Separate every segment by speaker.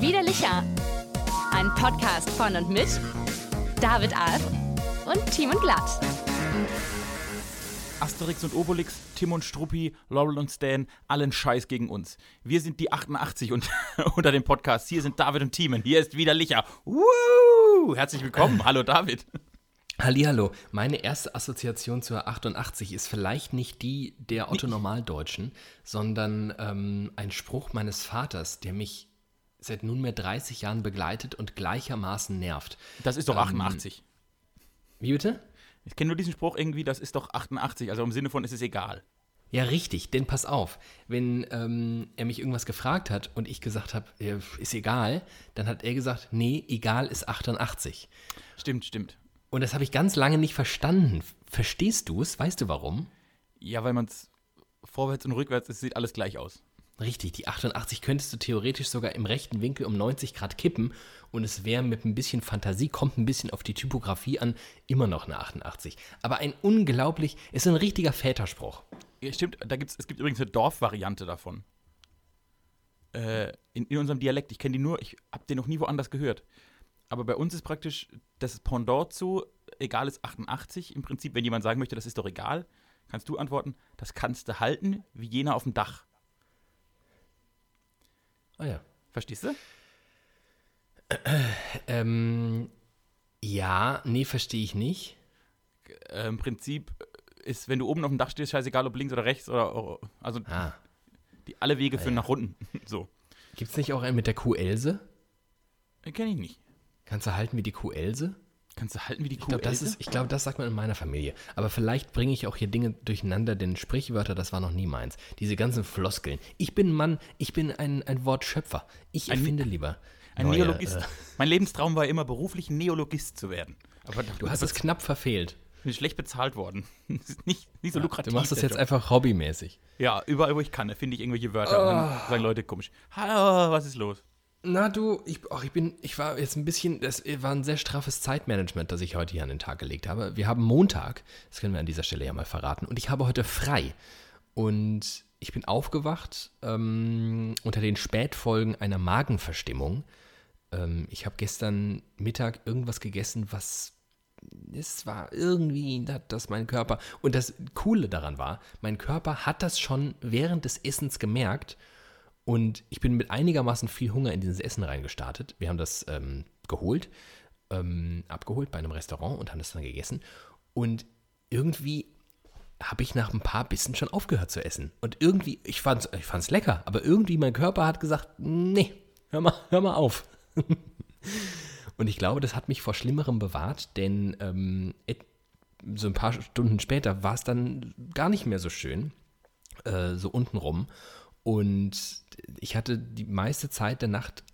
Speaker 1: Widerlicher. Ein Podcast von und mit David Alf und Timon Glatt.
Speaker 2: Asterix und Obelix, Tim und Struppi, Laurel und Stan, allen Scheiß gegen uns. Wir sind die 88 und, unter dem Podcast. Hier sind David und Timon. Hier ist wieder Licher. Woo! Herzlich willkommen. Hallo David.
Speaker 3: Hallihallo, meine erste Assoziation zur 88 ist vielleicht nicht die der Otto Normaldeutschen, sondern ähm, ein Spruch meines Vaters, der mich seit nunmehr 30 Jahren begleitet und gleichermaßen nervt.
Speaker 2: Das ist doch 88.
Speaker 3: Wie bitte?
Speaker 2: Ich kenne nur diesen Spruch irgendwie, das ist doch 88. Also im Sinne von, es ist egal.
Speaker 3: Ja, richtig, denn pass auf, wenn ähm, er mich irgendwas gefragt hat und ich gesagt habe, ist egal, dann hat er gesagt, nee, egal ist 88.
Speaker 2: Stimmt, stimmt.
Speaker 3: Und das habe ich ganz lange nicht verstanden. Verstehst du es? Weißt du warum?
Speaker 2: Ja, weil man es vorwärts und rückwärts, es sieht alles gleich aus.
Speaker 3: Richtig, die 88 könntest du theoretisch sogar im rechten Winkel um 90 Grad kippen und es wäre mit ein bisschen Fantasie, kommt ein bisschen auf die Typografie an, immer noch eine 88. Aber ein unglaublich, ist ein richtiger Väterspruch.
Speaker 2: Ja, stimmt, da gibt's, es gibt übrigens eine Dorfvariante davon. Äh, in, in unserem Dialekt. Ich kenne die nur, ich habe den noch nie woanders gehört. Aber bei uns ist praktisch das Pendant zu, egal ist 88. Im Prinzip, wenn jemand sagen möchte, das ist doch egal, kannst du antworten, das kannst du halten, wie jener auf dem Dach.
Speaker 3: Ah ja.
Speaker 2: Verstehst du?
Speaker 3: Ähm, ja, nee, verstehe ich nicht.
Speaker 2: Äh, Im Prinzip ist, wenn du oben auf dem Dach stehst, scheißegal, ob links oder rechts oder, also
Speaker 3: Ah.
Speaker 2: die, alle Wege führen nach unten. So.
Speaker 3: Gibt es nicht auch einen mit der Kuh Else?
Speaker 2: Kenne ich nicht.
Speaker 3: Kannst du halten wie die Kuh Else?
Speaker 2: Kannst du halten wie die
Speaker 3: Ich
Speaker 2: Kuh
Speaker 3: glaube, das, ich glaub, das sagt man in meiner Familie. Aber vielleicht bringe ich auch hier Dinge durcheinander, denn Sprichwörter, das war noch nie meins. Diese ganzen Floskeln. Ich bin ein Mann, ich bin ein, ein Wortschöpfer. Ich
Speaker 2: Ein-
Speaker 3: erfinde lieber.
Speaker 2: Ein
Speaker 3: neue,
Speaker 2: Neologist.
Speaker 3: äh,
Speaker 2: mein Lebenstraum war immer, beruflich Neologist zu werden. Aber
Speaker 3: Du hast es knapp verfehlt.
Speaker 2: bin schlecht bezahlt worden. Nicht, nicht so lukrativ.
Speaker 3: Du machst das jetzt
Speaker 2: Job.
Speaker 3: einfach hobbymäßig.
Speaker 2: Ja, überall, wo ich kann, finde ich irgendwelche Wörter. Und
Speaker 3: Ah.
Speaker 2: dann sagen Leute komisch. Hallo, was ist los?
Speaker 3: Na du, ich, ach, ich bin, ich war jetzt ein bisschen, das war ein sehr straffes Zeitmanagement, das ich heute hier an den Tag gelegt habe. Wir haben Montag, das können wir an dieser Stelle ja mal verraten, und ich habe heute frei. Und ich bin aufgewacht ähm, unter den Spätfolgen einer Magenverstimmung. Ähm, ich habe gestern Mittag irgendwas gegessen, was es war irgendwie, hat das mein Körper. Und das Coole daran war, mein Körper hat das schon während des Essens gemerkt. Und ich bin mit einigermaßen viel Hunger in dieses Essen reingestartet. Wir haben das ähm, geholt, ähm, abgeholt bei einem Restaurant und haben das dann gegessen. Und irgendwie habe ich nach ein paar Bissen schon aufgehört zu essen. Und irgendwie, ich fand es ich fand's lecker, aber irgendwie mein Körper hat gesagt, nee, hör mal, hör mal auf. Und ich glaube, das hat mich vor Schlimmerem bewahrt, denn ähm, so ein paar Stunden später war es dann gar nicht mehr so schön, äh, so untenrum. Und ich hatte die meiste Zeit der Nacht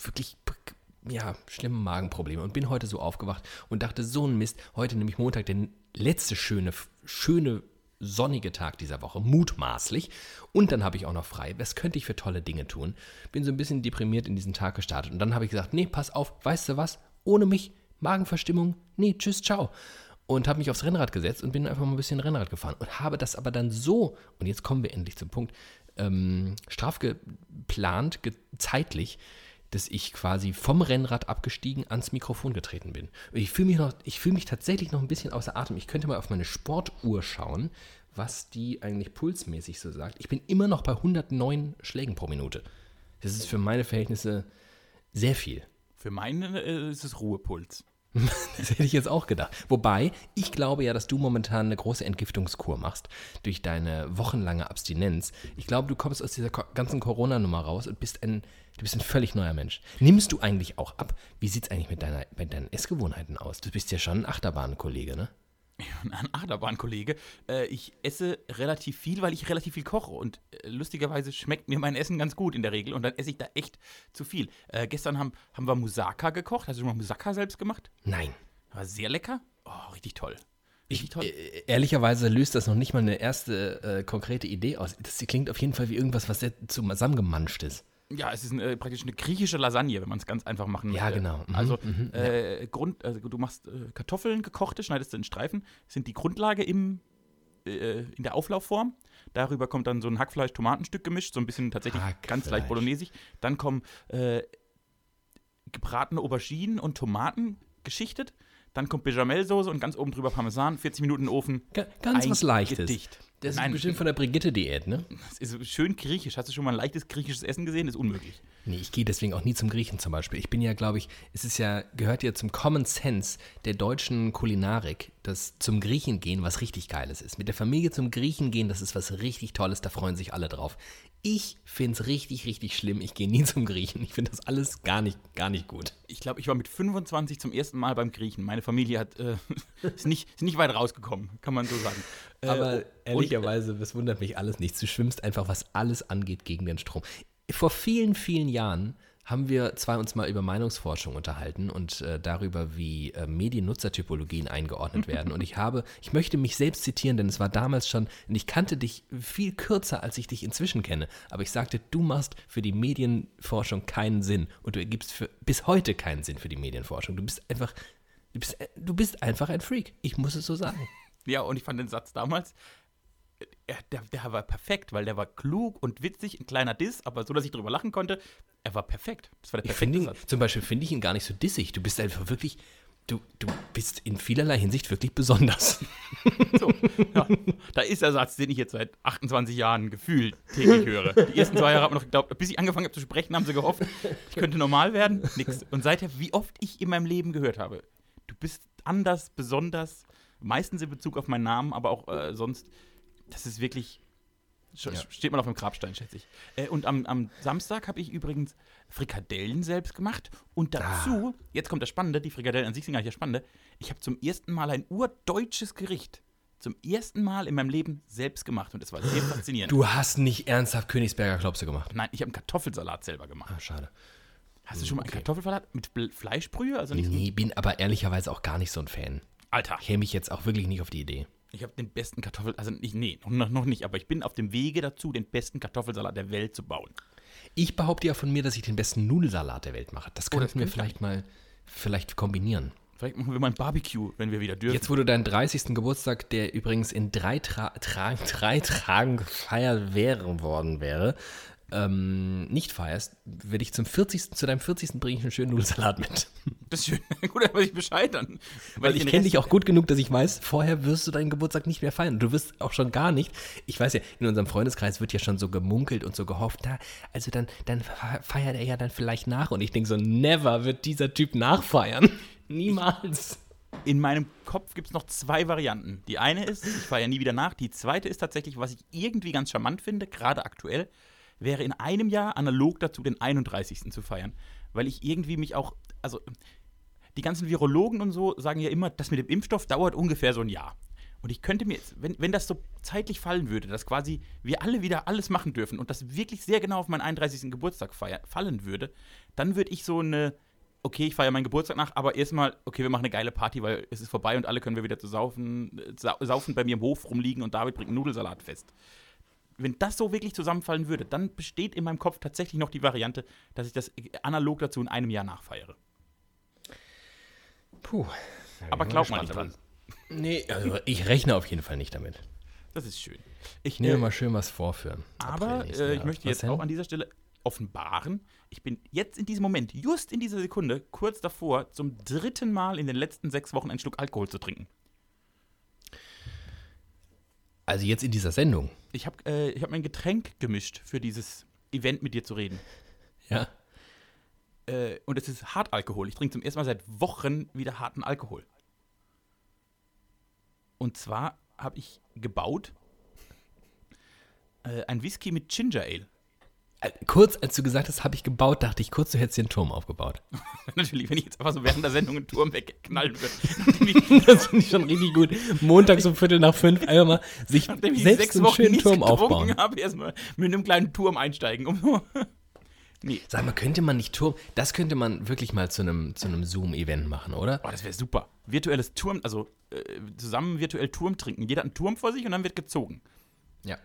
Speaker 3: wirklich ja, schlimme Magenprobleme und bin heute so aufgewacht und dachte, so ein Mist, heute nämlich Montag, der letzte schöne, schöne sonnige Tag dieser Woche, mutmaßlich. Und dann habe ich auch noch frei. Was könnte ich für tolle Dinge tun? Bin so ein bisschen deprimiert in diesen Tag gestartet. Und dann habe ich gesagt, nee, pass auf, weißt du was? Ohne mich, Magenverstimmung, nee, tschüss, ciao. Und habe mich aufs Rennrad gesetzt und bin einfach mal ein bisschen Rennrad gefahren. Und habe das aber dann so, und jetzt kommen wir endlich zum Punkt, ähm, straff geplant, ge zeitlich, dass ich quasi vom Rennrad abgestiegen ans Mikrofon getreten bin. Ich fühle mich, fühl mich tatsächlich noch ein bisschen außer Atem. Ich könnte mal auf meine Sportuhr schauen, was die eigentlich pulsmäßig so sagt. Ich bin immer noch bei 109 Schlägen pro Minute. Das ist für meine Verhältnisse sehr viel.
Speaker 2: Für meine äh, ist es Ruhepuls.
Speaker 3: Das hätte ich jetzt auch gedacht. Wobei, ich glaube ja, dass du momentan eine große Entgiftungskur machst durch deine wochenlange Abstinenz. Ich glaube, du kommst aus dieser ganzen Corona-Nummer raus und bist ein, du bist ein völlig neuer Mensch. Nimmst du eigentlich auch ab? Wie sieht es eigentlich mit, deiner, mit deinen Essgewohnheiten aus? Du bist ja schon ein Achterbahnkollege, ne?
Speaker 2: Ein Achterbahnkollege. Äh, ich esse relativ viel, weil ich relativ viel koche. Und äh, lustigerweise schmeckt mir mein Essen ganz gut in der Regel. Und dann esse ich da echt zu viel. Äh, gestern haben, haben wir Moussaka gekocht. Hast du schon mal Moussaka selbst gemacht?
Speaker 3: Nein.
Speaker 2: War sehr lecker. Oh, richtig toll. Richtig toll.
Speaker 3: Äh, Ehrlicherweise löst das noch nicht mal eine erste äh, konkrete Idee aus. Das klingt auf jeden Fall wie irgendwas, was sehr zusammengemanscht ist.
Speaker 2: Ja, es ist ein, äh, praktisch eine griechische Lasagne, wenn man es ganz einfach machen
Speaker 3: Ja,
Speaker 2: möchte.
Speaker 3: genau. Mhm,
Speaker 2: Also, äh, Grund, also du machst äh, Kartoffeln gekochte, schneidest du in Streifen, sind die Grundlage im, äh, in der Auflaufform. Darüber kommt dann so ein Hackfleisch-Tomatenstück gemischt, so ein bisschen tatsächlich ganz leicht bolognesisch. Dann kommen äh, gebratene Auberginen und Tomaten geschichtet. Dann kommt Bechamelsoße und ganz oben drüber Parmesan, 40 Minuten in den Ofen.
Speaker 3: Ga- Ganz
Speaker 2: Ein
Speaker 3: was Leichtes.
Speaker 2: Gedicht.
Speaker 3: Das ist
Speaker 2: Nein.
Speaker 3: bestimmt von der Brigitte-Diät, ne?
Speaker 2: Das ist schön griechisch. Hast du schon mal ein leichtes griechisches Essen gesehen? Das ist unmöglich.
Speaker 3: Nee, ich gehe deswegen auch nie zum Griechen zum Beispiel. Ich bin ja, glaube ich, es ist ja, gehört ja zum Common Sense der deutschen Kulinarik, dass zum Griechen gehen was richtig Geiles ist. Mit der Familie zum Griechen gehen, das ist was richtig Tolles, da freuen sich alle drauf. Ich finde es richtig, richtig schlimm. Ich gehe nie zum Griechen. Ich finde das alles gar nicht, gar nicht gut.
Speaker 2: Ich glaube, ich war mit 25 zum ersten Mal beim Griechen. Meine Familie hat, äh, ist, nicht, ist nicht weit rausgekommen, kann man so sagen. Äh,
Speaker 3: Aber
Speaker 2: und-
Speaker 3: ehrlicherweise, das wundert mich alles nicht. Du schwimmst einfach, was alles angeht, gegen den Strom. Vor vielen, vielen Jahren haben wir zwei uns mal über Meinungsforschung unterhalten und äh, darüber, wie äh, Mediennutzertypologien eingeordnet werden. Und ich habe, ich möchte mich selbst zitieren, denn es war damals schon, und ich kannte dich viel kürzer, als ich dich inzwischen kenne. Aber ich sagte, du machst für die Medienforschung keinen Sinn und du ergibst für, bis heute keinen Sinn für die Medienforschung. Du bist einfach, du bist, äh, du bist einfach ein Freak. Ich muss es so sagen.
Speaker 2: Ja, und ich fand den Satz damals, der, der war perfekt, weil der war klug und witzig, ein kleiner Diss, aber so, dass ich drüber lachen konnte. Er war perfekt. Das war der perfekte
Speaker 3: ihn, zum Beispiel finde ich ihn gar nicht so dissig. Du bist einfach wirklich, du, du bist in vielerlei Hinsicht wirklich besonders.
Speaker 2: So, ja, da ist der Satz, den ich jetzt seit 28 Jahren gefühlt täglich höre. Die ersten zwei Jahre habe ich noch geglaubt, bis ich angefangen habe zu sprechen, haben sie gehofft, ich könnte normal werden. Nix. Und seither, wie oft ich in meinem Leben gehört habe, du bist anders, besonders, meistens in Bezug auf meinen Namen, aber auch äh, sonst, das ist wirklich,
Speaker 3: Ja.
Speaker 2: steht mal auf dem Grabstein, schätze ich. Äh, und am, am Samstag habe ich übrigens Frikadellen selbst gemacht und dazu, jetzt kommt das Spannende, die Frikadellen an sich sind gar nicht das Spannende, ich habe zum ersten Mal ein urdeutsches Gericht zum ersten Mal in meinem Leben selbst gemacht und das war sehr faszinierend.
Speaker 3: Du hast nicht ernsthaft Königsberger Klopse gemacht.
Speaker 2: Nein, ich habe einen Kartoffelsalat selber gemacht.
Speaker 3: Ah, schade.
Speaker 2: Hast du schon mal einen
Speaker 3: okay.
Speaker 2: Kartoffelsalat mit Bl- Fleischbrühe? Also nicht
Speaker 3: Nee, bin aber ehrlicherweise auch gar nicht so ein Fan.
Speaker 2: Alter,
Speaker 3: Käme ich jetzt auch wirklich nicht auf die Idee.
Speaker 2: Ich habe den besten Kartoffel, also nicht, nee, noch, noch nicht, aber ich bin auf dem Wege dazu, den besten Kartoffelsalat der Welt zu bauen.
Speaker 3: Ich behaupte ja von mir, dass ich den besten Nudelsalat der Welt mache. Das könnten wir
Speaker 2: könnte
Speaker 3: vielleicht mal vielleicht kombinieren.
Speaker 2: Vielleicht machen wir mal ein Barbecue, wenn wir wieder dürfen.
Speaker 3: Jetzt, wo du deinen 30. Geburtstag, der übrigens in drei, Tra Tra drei Tagen gefeiert wäre, worden wäre, ähm, nicht feierst, werde ich zum 40. zu deinem 40. bringe ich einen schönen Nudelsalat mit.
Speaker 2: das ist schön. Gut, dann weiß ich Bescheid dann.
Speaker 3: Weil ich
Speaker 2: den
Speaker 3: kenne dich auch gut genug, dass ich weiß, vorher wirst du deinen Geburtstag nicht mehr feiern. Du wirst auch schon gar nicht. Ich weiß ja, in unserem Freundeskreis wird ja schon so gemunkelt und so gehofft, na, also dann, dann fe- feiert er ja dann vielleicht nach. Und ich denke so, never wird dieser Typ nachfeiern. Niemals.
Speaker 2: In meinem Kopf gibt es noch zwei Varianten. Die eine ist, ich ja nie wieder nach. Die zweite ist tatsächlich, was ich irgendwie ganz charmant finde, gerade aktuell, wäre in einem Jahr analog dazu den 31. zu feiern. Weil ich irgendwie mich auch, also die ganzen Virologen und so sagen ja immer, das mit dem Impfstoff dauert ungefähr so ein Jahr. Und ich könnte mir, wenn, wenn das so zeitlich fallen würde, dass quasi wir alle wieder alles machen dürfen und das wirklich sehr genau auf meinen 31. Geburtstag feier, fallen würde, dann würde ich so eine, okay, ich feiere meinen Geburtstag nach, aber erstmal, okay, wir machen eine geile Party, weil es ist vorbei und alle können wir wieder zu saufen, äh, sau, saufen bei mir im Hof rumliegen und David bringt einen Nudelsalat fest. Wenn das so wirklich zusammenfallen würde, dann besteht in meinem Kopf tatsächlich noch die Variante, dass ich das analog dazu in einem Jahr nachfeiere.
Speaker 3: Puh.
Speaker 2: Aber glaub mal nicht dran.
Speaker 3: Nee, also ich rechne auf jeden Fall nicht damit.
Speaker 2: Das ist schön. Ich,
Speaker 3: nehme
Speaker 2: äh,
Speaker 3: mal schön was vor für.
Speaker 2: Aber äh, ich möchte
Speaker 3: Was
Speaker 2: jetzt
Speaker 3: denn?
Speaker 2: auch an dieser Stelle offenbaren, ich bin jetzt in diesem Moment, just in dieser Sekunde, kurz davor, zum dritten Mal in den letzten sechs Wochen einen Schluck Alkohol zu trinken.
Speaker 3: Also jetzt in dieser Sendung.
Speaker 2: Ich habe äh, ich hab mein Getränk gemischt für dieses Event mit dir zu reden.
Speaker 3: Ja.
Speaker 2: Äh, und es ist Hartalkohol. Ich trinke zum ersten Mal seit Wochen wieder harten Alkohol. Und zwar habe ich gebaut äh, ein Whisky mit Ginger Ale.
Speaker 3: Äh, Kurz, als du gesagt hast, habe ich gebaut, dachte ich kurz, du hättest den Turm aufgebaut.
Speaker 2: Natürlich, wenn ich jetzt einfach so während der Sendung einen Turm wegknallen würde.
Speaker 3: Das finde ich schon richtig gut. Montags um Viertel nach fünf einfach mal sich selbst
Speaker 2: sechs
Speaker 3: einen
Speaker 2: Wochen
Speaker 3: schönen Turm aufbauen.
Speaker 2: habe, erstmal mit einem kleinen Turm einsteigen. Um so nee,
Speaker 3: Sag mal, könnte man nicht Turm, das könnte man wirklich mal zu einem, zu einem Zoom-Event machen, oder?
Speaker 2: oh, das wäre super. Virtuelles Turm, also äh, zusammen virtuell Turm trinken. Jeder hat einen Turm vor sich und dann wird gezogen.
Speaker 3: Ja.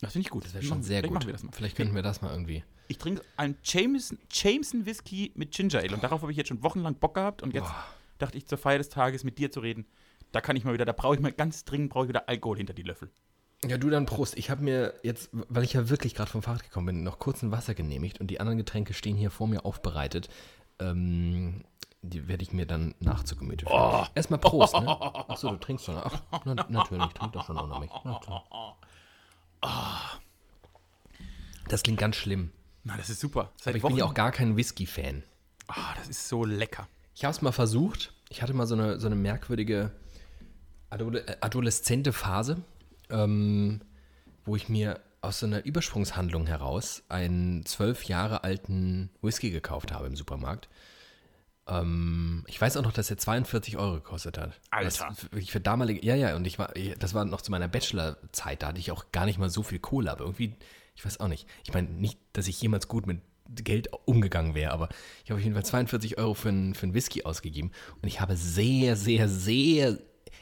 Speaker 2: Das finde ich gut.
Speaker 3: Das wäre schon sehr gut.
Speaker 2: Machen wir das mal.
Speaker 3: Vielleicht könnten wir das mal irgendwie.
Speaker 2: Ich trinke einen Jameson, Jameson Whisky mit Ginger Ale und darauf habe ich jetzt schon wochenlang Bock gehabt und jetzt dachte ich zur Feier des Tages mit dir zu reden. Da kann ich mal wieder, da brauche ich mal ganz dringend, brauche ich wieder Alkohol hinter die Löffel.
Speaker 3: Ja, du dann Prost. Ich habe mir jetzt, weil ich ja wirklich gerade vom Fahrrad gekommen bin, noch kurz ein Wasser genehmigt und die anderen Getränke stehen hier vor mir aufbereitet. Ähm, die werde ich mir dann nach zu Gemüte führen.
Speaker 2: Oh.
Speaker 3: Erstmal Prost, ne? Achso, du trinkst schon. Ach, na, natürlich, trink doch schon ohne mich. Na, klar. Das klingt ganz schlimm.
Speaker 2: Na, das ist super. Seit
Speaker 3: Aber ich
Speaker 2: Wochen.
Speaker 3: bin ja auch gar kein Whisky-Fan.
Speaker 2: Ah, das ist so lecker.
Speaker 3: Ich habe es mal versucht. Ich hatte mal so eine, so eine merkwürdige äh, adoleszente Phase, ähm, wo ich mir aus so einer Übersprungshandlung heraus einen zwölf Jahre alten Whisky gekauft habe im Supermarkt. Ähm, ich weiß auch noch, dass er 42 Euro gekostet hat.
Speaker 2: Alter.
Speaker 3: Wirklich für damalige, ja, ja, und ich war, das war noch zu meiner Bachelorzeit, da hatte ich auch gar nicht mal so viel Kohle, aber irgendwie, ich weiß auch nicht. Ich meine, nicht, dass ich jemals gut mit Geld umgegangen wäre, aber ich habe auf jeden Fall 42 Euro für einen für einen Whisky ausgegeben und ich habe sehr, sehr, sehr,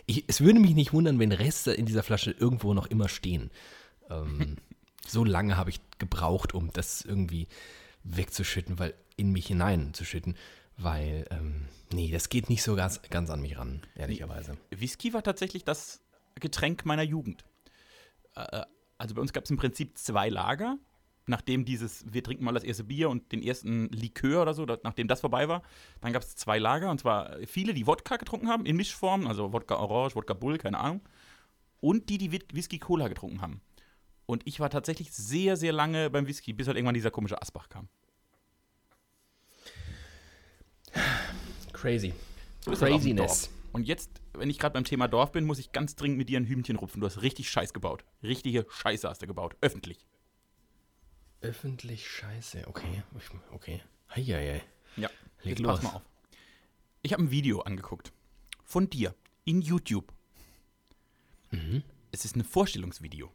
Speaker 3: ich, es würde mich nicht wundern, wenn Reste in dieser Flasche irgendwo noch immer stehen. Ähm, so lange habe ich gebraucht, um das irgendwie wegzuschütten, weil in mich hineinzuschütten, weil, ähm, nee, das geht nicht so ganz, ganz an mich ran, ehrlicherweise.
Speaker 2: Whisky war tatsächlich das Getränk meiner Jugend. Äh, Also bei uns gab es im Prinzip zwei Lager. Nachdem dieses, wir trinken mal das erste Bier und den ersten Likör oder so, da- nachdem das vorbei war, dann gab es zwei Lager. Und zwar viele, die Wodka getrunken haben, in Mischformen, also Wodka Orange, Wodka Bull, keine Ahnung. Und die, die Whi- Whisky Cola getrunken haben. Und ich war tatsächlich sehr, sehr lange beim Whisky, bis halt irgendwann dieser komische Asbach kam.
Speaker 3: Crazy. Craziness.
Speaker 2: Und jetzt, wenn ich gerade beim Thema Dorf bin, muss ich ganz dringend mit dir ein Hühnchen rupfen. Du hast richtig Scheiß gebaut. Richtige Scheiße hast du gebaut. Öffentlich.
Speaker 3: Öffentlich scheiße, okay. Okay. Heieiei.
Speaker 2: Ja.
Speaker 3: Leg
Speaker 2: Jetzt
Speaker 3: los.
Speaker 2: pass mal auf. Ich habe ein Video angeguckt. Von dir. In YouTube.
Speaker 3: Mhm.
Speaker 2: Es ist ein Vorstellungsvideo.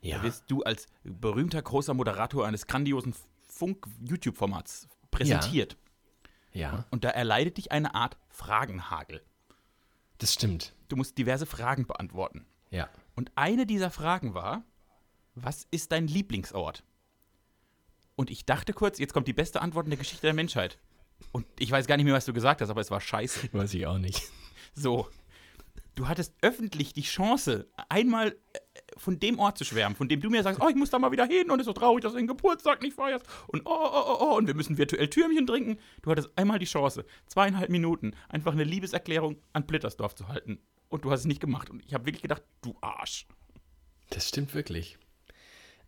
Speaker 3: Ja.
Speaker 2: Da wirst du als berühmter großer Moderator eines grandiosen Funk-YouTube-Formats präsentiert.
Speaker 3: ja,
Speaker 2: Und da erleidet dich eine Art Fragenhagel.
Speaker 3: das stimmt.
Speaker 2: Du musst diverse Fragen beantworten.
Speaker 3: Ja.
Speaker 2: Und eine dieser Fragen war, was ist dein Lieblingsort? Und ich dachte kurz, jetzt kommt die beste Antwort in der Geschichte der Menschheit. Und ich weiß gar nicht mehr, was du gesagt hast, aber es war scheiße.
Speaker 3: Weiß ich auch nicht.
Speaker 2: So. Du hattest öffentlich die Chance, einmal äh, von dem Ort zu schwärmen, von dem du mir sagst, oh, ich muss da mal wieder hin und es ist so traurig, dass du den Geburtstag nicht feierst und oh, oh, oh, oh, und wir müssen virtuell Türmchen trinken. Du hattest einmal die Chance, zweieinhalb Minuten, einfach eine Liebeserklärung an Blittersdorf zu halten. Und du hast es nicht gemacht. Und ich habe wirklich gedacht, du Arsch.
Speaker 3: Das stimmt wirklich.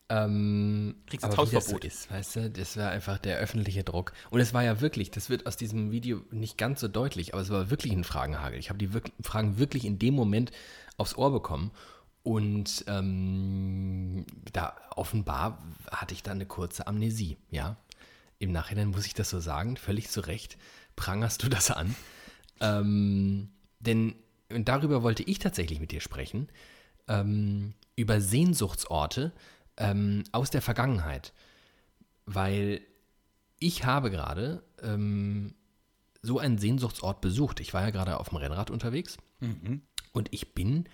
Speaker 3: Ähm,
Speaker 2: Kriegst
Speaker 3: aber
Speaker 2: jetzt
Speaker 3: wie das so
Speaker 2: Hausverbot.
Speaker 3: ist, weißt du, das war einfach der öffentliche Druck. Und es war ja wirklich, das wird aus diesem Video nicht ganz so deutlich, aber es war wirklich ein Fragenhagel. Ich habe die wirk Fragen wirklich in dem Moment aufs Ohr bekommen. Und ähm, da offenbar hatte ich dann eine kurze Amnesie, ja. Im Nachhinein muss ich das so sagen, völlig zu Recht prangerst du das an. Ähm, denn und darüber wollte ich tatsächlich mit dir sprechen, ähm, über Sehnsuchtsorte ähm, aus der Vergangenheit. Weil ich habe gerade ähm, so einen Sehnsuchtsort besucht. Ich war ja gerade auf dem Rennrad unterwegs und ich bin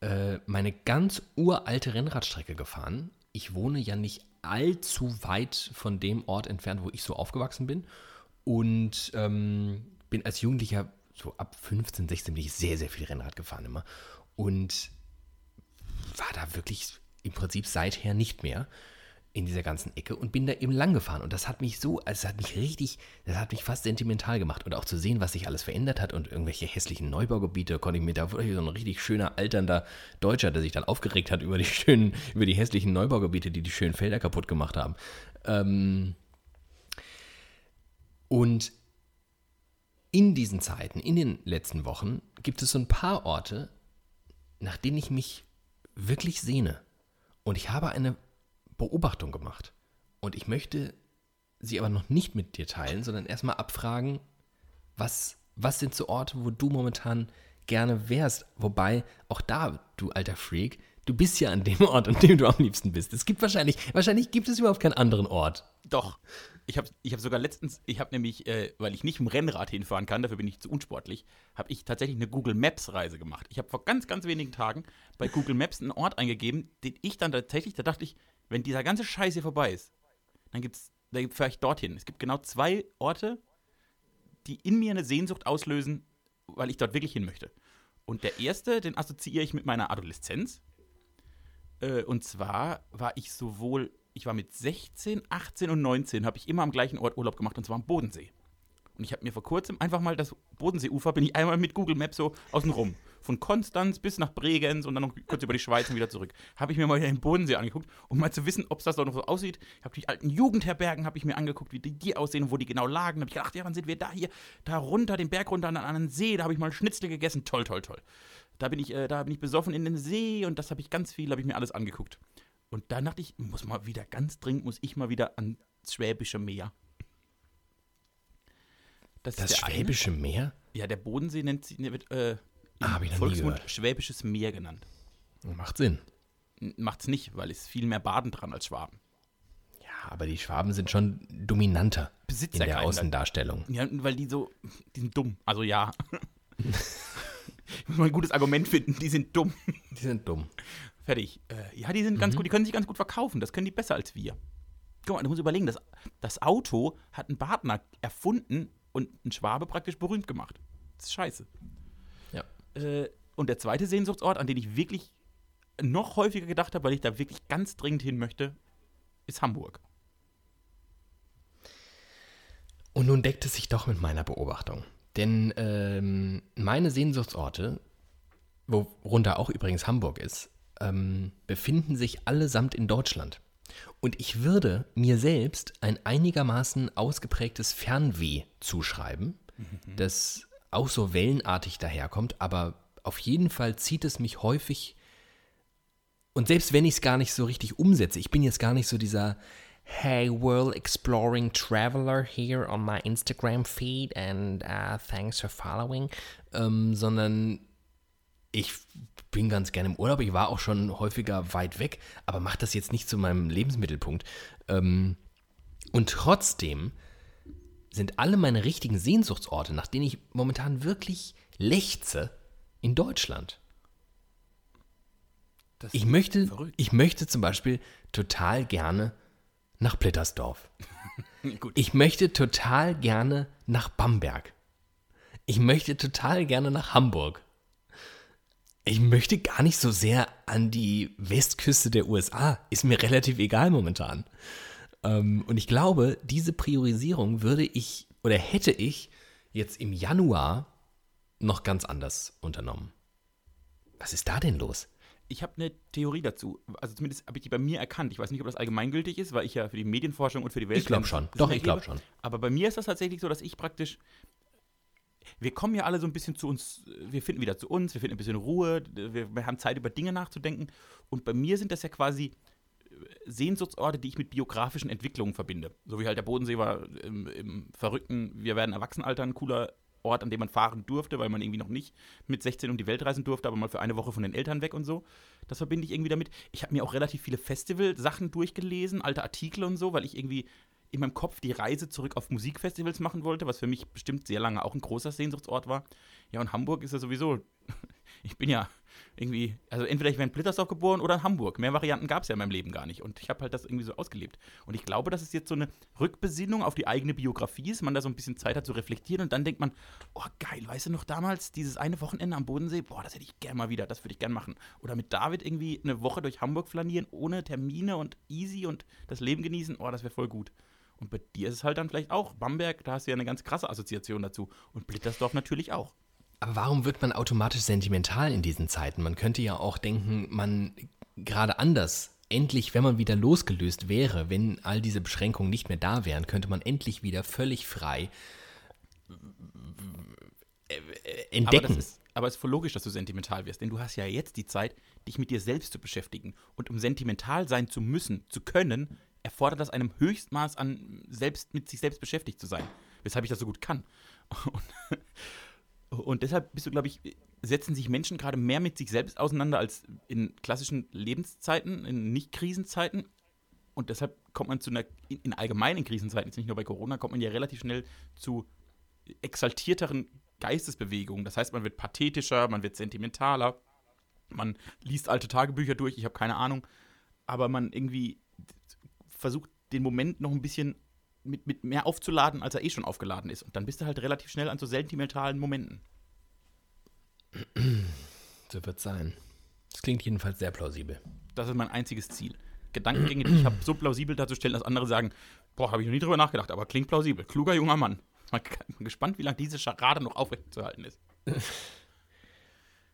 Speaker 3: äh, meine ganz uralte Rennradstrecke gefahren. Ich wohne ja nicht allzu weit von dem Ort entfernt, wo ich so aufgewachsen bin. Und ähm, bin als Jugendlicher so ab 15, 16 bin ich sehr, sehr viel Rennrad gefahren immer. Und war da wirklich im Prinzip seither nicht mehr in dieser ganzen Ecke und bin da eben lang gefahren. Und das hat mich so, also das hat mich richtig, das hat mich fast sentimental gemacht. Und auch zu sehen, was sich alles verändert hat und irgendwelche hässlichen Neubaugebiete, konnte ich mir da wirklich so ein richtig schöner, alternder Deutscher, der sich dann aufgeregt hat über die schönen, über die hässlichen Neubaugebiete, die die schönen Felder kaputt gemacht haben. Ähm, und in diesen Zeiten, in den letzten Wochen, gibt es so ein paar Orte, nach denen ich mich wirklich sehne. Und ich habe eine Beobachtung gemacht. Und ich möchte sie aber noch nicht mit dir teilen, sondern erstmal abfragen, was, was sind so Orte, wo du momentan gerne wärst? Wobei, auch da, du alter Freak, du bist ja an dem Ort, an dem du am liebsten bist. Es gibt wahrscheinlich, wahrscheinlich gibt es überhaupt keinen anderen Ort.
Speaker 2: Doch. Ich habe ich hab sogar letztens, ich habe nämlich, äh, weil ich nicht im Rennrad hinfahren kann, dafür bin ich zu unsportlich, habe ich tatsächlich eine Google Maps Reise gemacht. Ich habe vor ganz, ganz wenigen Tagen bei Google Maps einen Ort eingegeben, den ich dann tatsächlich, da dachte ich, wenn dieser ganze Scheiß hier vorbei ist, dann gibt's, dann fahre ich dorthin. Es gibt genau zwei Orte, die in mir eine Sehnsucht auslösen, weil ich dort wirklich hin möchte. Und der erste, den assoziiere ich mit meiner Adoleszenz. Äh, und zwar war ich sowohl, ich war mit 16, 18 und 19, habe ich immer am gleichen Ort Urlaub gemacht, und zwar am Bodensee. Und ich habe mir vor kurzem einfach mal das Bodenseeufer, bin ich einmal mit Google Maps so außen rum. Von Konstanz bis nach Bregenz und dann noch kurz über die Schweiz und wieder zurück. Habe ich mir mal den Bodensee angeguckt, um mal zu wissen, ob es das doch noch so aussieht. Ich habe die alten Jugendherbergen, habe ich mir angeguckt, wie die, die aussehen und wo die genau lagen. Da habe ich gedacht, ja, dann sind wir da hier, da runter, den Berg runter an einen See. Da habe ich mal Schnitzel gegessen. Toll, toll, toll. Da bin ich, äh, da bin ich besoffen in den See und das habe ich ganz viel, habe ich mir alles angeguckt. Und dann dachte ich, muss mal wieder ganz dringend, muss ich mal wieder ans Schwäbische Meer.
Speaker 3: Das,
Speaker 2: der
Speaker 3: Schwäbische Meer?
Speaker 2: Ja, der Bodensee nennt sich, wird äh,
Speaker 3: Ah,
Speaker 2: Volksmund. Schwäbisches Meer genannt.
Speaker 3: Macht Sinn.
Speaker 2: Macht's nicht, weil es viel mehr Baden dran als Schwaben.
Speaker 3: Ja, aber die Schwaben sind schon dominanter in
Speaker 2: Besitzer
Speaker 3: der
Speaker 2: keiner.
Speaker 3: Außendarstellung.
Speaker 2: Ja, weil die so, die sind dumm. Also ja. ich muss mal ein gutes Argument finden, die sind dumm.
Speaker 3: Die sind dumm.
Speaker 2: Fertig. Äh, ja, die sind ganz gut, die können sich ganz gut verkaufen. Das können die besser als wir. Guck mal, du musst überlegen, das, das Auto hat ein Badner erfunden und ein Schwabe praktisch berühmt gemacht. Das ist scheiße.
Speaker 3: Ja.
Speaker 2: Äh, und der zweite Sehnsuchtsort, an den ich wirklich noch häufiger gedacht habe, weil ich da wirklich ganz dringend hin möchte, ist Hamburg.
Speaker 3: Und nun deckt es sich doch mit meiner Beobachtung. Denn ähm, meine Sehnsuchtsorte, worunter auch übrigens Hamburg ist, ähm, befinden sich allesamt in Deutschland. Und ich würde mir selbst ein einigermaßen ausgeprägtes Fernweh zuschreiben, das auch so wellenartig daherkommt, aber auf jeden Fall zieht es mich häufig und selbst wenn ich es gar nicht so richtig umsetze, ich bin jetzt gar nicht so dieser Hey World Exploring Traveler here on my Instagram feed and uh, thanks for following, ähm, sondern ich bin ganz gerne im Urlaub. Ich war auch schon häufiger weit weg, aber mache das jetzt nicht zu meinem Lebensmittelpunkt. Ähm, und trotzdem sind alle meine richtigen Sehnsuchtsorte, nach denen ich momentan wirklich lechze, in Deutschland.
Speaker 2: Das
Speaker 3: Ich möchte,
Speaker 2: verrückt.
Speaker 3: ich möchte zum Beispiel total gerne nach Blittersdorf. Ich möchte total gerne nach Bamberg. Ich möchte total gerne nach Hamburg. Ich möchte gar nicht so sehr an die Westküste der USA. Ist mir relativ egal momentan. Ähm, und ich glaube, diese Priorisierung würde ich oder hätte ich jetzt im Januar noch ganz anders unternommen. Was ist da denn los?
Speaker 2: Ich habe eine Theorie dazu. Also zumindest habe ich die bei mir erkannt. Ich weiß nicht, ob das allgemeingültig ist, weil ich ja für die Medienforschung und für die Welt.
Speaker 3: Ich glaub schon. Doch, ich glaub schon.
Speaker 2: Aber bei mir ist das tatsächlich so, dass ich praktisch. Wir kommen ja alle so ein bisschen zu uns, wir finden wieder zu uns, wir finden ein bisschen Ruhe, wir, haben Zeit, über Dinge nachzudenken. Und bei mir sind das ja quasi Sehnsuchtsorte, die ich mit biografischen Entwicklungen verbinde. So wie halt der Bodensee war im, im verrückten, wir werden Erwachsenenalter ein cooler Ort, an dem man fahren durfte, weil man irgendwie noch nicht mit 16 um die Welt reisen durfte, aber mal für eine Woche von den Eltern weg und so. Das verbinde ich irgendwie damit. Ich habe mir auch relativ viele Festival-Sachen durchgelesen, alte Artikel und so, weil ich irgendwie in meinem Kopf die Reise zurück auf Musikfestivals machen wollte, was für mich bestimmt sehr lange auch ein großer Sehnsuchtsort war. Ja, und Hamburg ist ja sowieso, ich bin ja irgendwie, also entweder ich wäre in Blittersdorf geboren oder in Hamburg. Mehr Varianten gab es ja in meinem Leben gar nicht. Und ich habe halt das irgendwie so ausgelebt. Und ich glaube, dass es jetzt so eine Rückbesinnung auf die eigene Biografie ist, man da so ein bisschen Zeit hat zu reflektieren und dann denkt man, oh geil, weißt du noch damals, dieses eine Wochenende am Bodensee, boah, das hätte ich gern mal wieder, das würde ich gern machen. Oder mit David irgendwie eine Woche durch Hamburg flanieren, ohne Termine und easy und das Leben genießen, oh, das wäre voll gut. Und bei dir ist es halt dann vielleicht auch Bamberg, da hast du ja eine ganz krasse Assoziation dazu. Und Blittersdorf natürlich auch.
Speaker 3: Aber warum wird man automatisch sentimental in diesen Zeiten? Man könnte ja auch denken, man gerade anders, endlich, wenn man wieder losgelöst wäre, wenn all diese Beschränkungen nicht mehr da wären, könnte man endlich wieder völlig frei äh, äh,
Speaker 2: Aber,
Speaker 3: entdecken.
Speaker 2: das ist, aber es ist voll logisch, dass du sentimental wirst, denn du hast ja jetzt die Zeit, dich mit dir selbst zu beschäftigen. Und um sentimental sein zu müssen, zu können, erfordert das einem Höchstmaß an selbst mit sich selbst beschäftigt zu sein. Weshalb ich das so gut kann. Und, und deshalb bist du, glaube ich, setzen sich Menschen gerade mehr mit sich selbst auseinander als in klassischen Lebenszeiten, in Nicht-Krisenzeiten. Und deshalb kommt man zu einer, in, in allgemeinen Krisenzeiten, jetzt nicht nur bei Corona, kommt man ja relativ schnell zu exaltierteren Geistesbewegungen. Das heißt, man wird pathetischer, man wird sentimentaler, man liest alte Tagebücher durch, ich habe keine Ahnung, aber man irgendwie versucht, den Moment noch ein bisschen mit, mit mehr aufzuladen, als er eh schon aufgeladen ist. Und dann bist du halt relativ schnell an so sentimentalen Momenten.
Speaker 3: So wird sein. Das klingt jedenfalls sehr plausibel.
Speaker 2: Das ist mein einziges Ziel. Gedankengänge, die ich habe, so plausibel darzustellen, dass andere sagen, boah, habe ich noch nie drüber nachgedacht, aber klingt plausibel. Kluger junger Mann. Mal bin gespannt, wie lange diese Scharade noch aufrechtzuerhalten ist.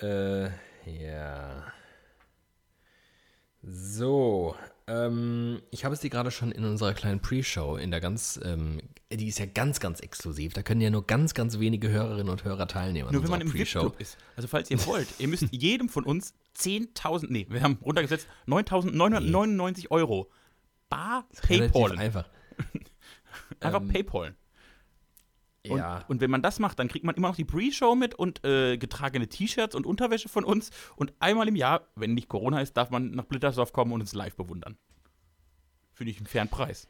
Speaker 3: Äh, ja. So, ähm, ich habe es dir gerade schon in unserer kleinen Pre-Show, in der ganz, ähm, die ist ja ganz, ganz exklusiv. Da können ja nur ganz, ganz wenige Hörerinnen und Hörer teilnehmen.
Speaker 2: Nur wenn man im VIP-Club ist. Also falls ihr wollt, ihr müsst jedem von uns 10.000, nee, wir haben runtergesetzt, 9.999 Euro bar Paypal.
Speaker 3: einfach.
Speaker 2: Einfach
Speaker 3: ähm,
Speaker 2: Paypal. Und,
Speaker 3: Ja.
Speaker 2: und wenn man das macht, dann kriegt man immer noch die Pre-Show mit und äh, getragene T-Shirts und Unterwäsche von uns. Und einmal im Jahr, wenn nicht Corona ist, darf man nach Blittersdorf kommen und uns live bewundern. Finde ich einen fairen Preis.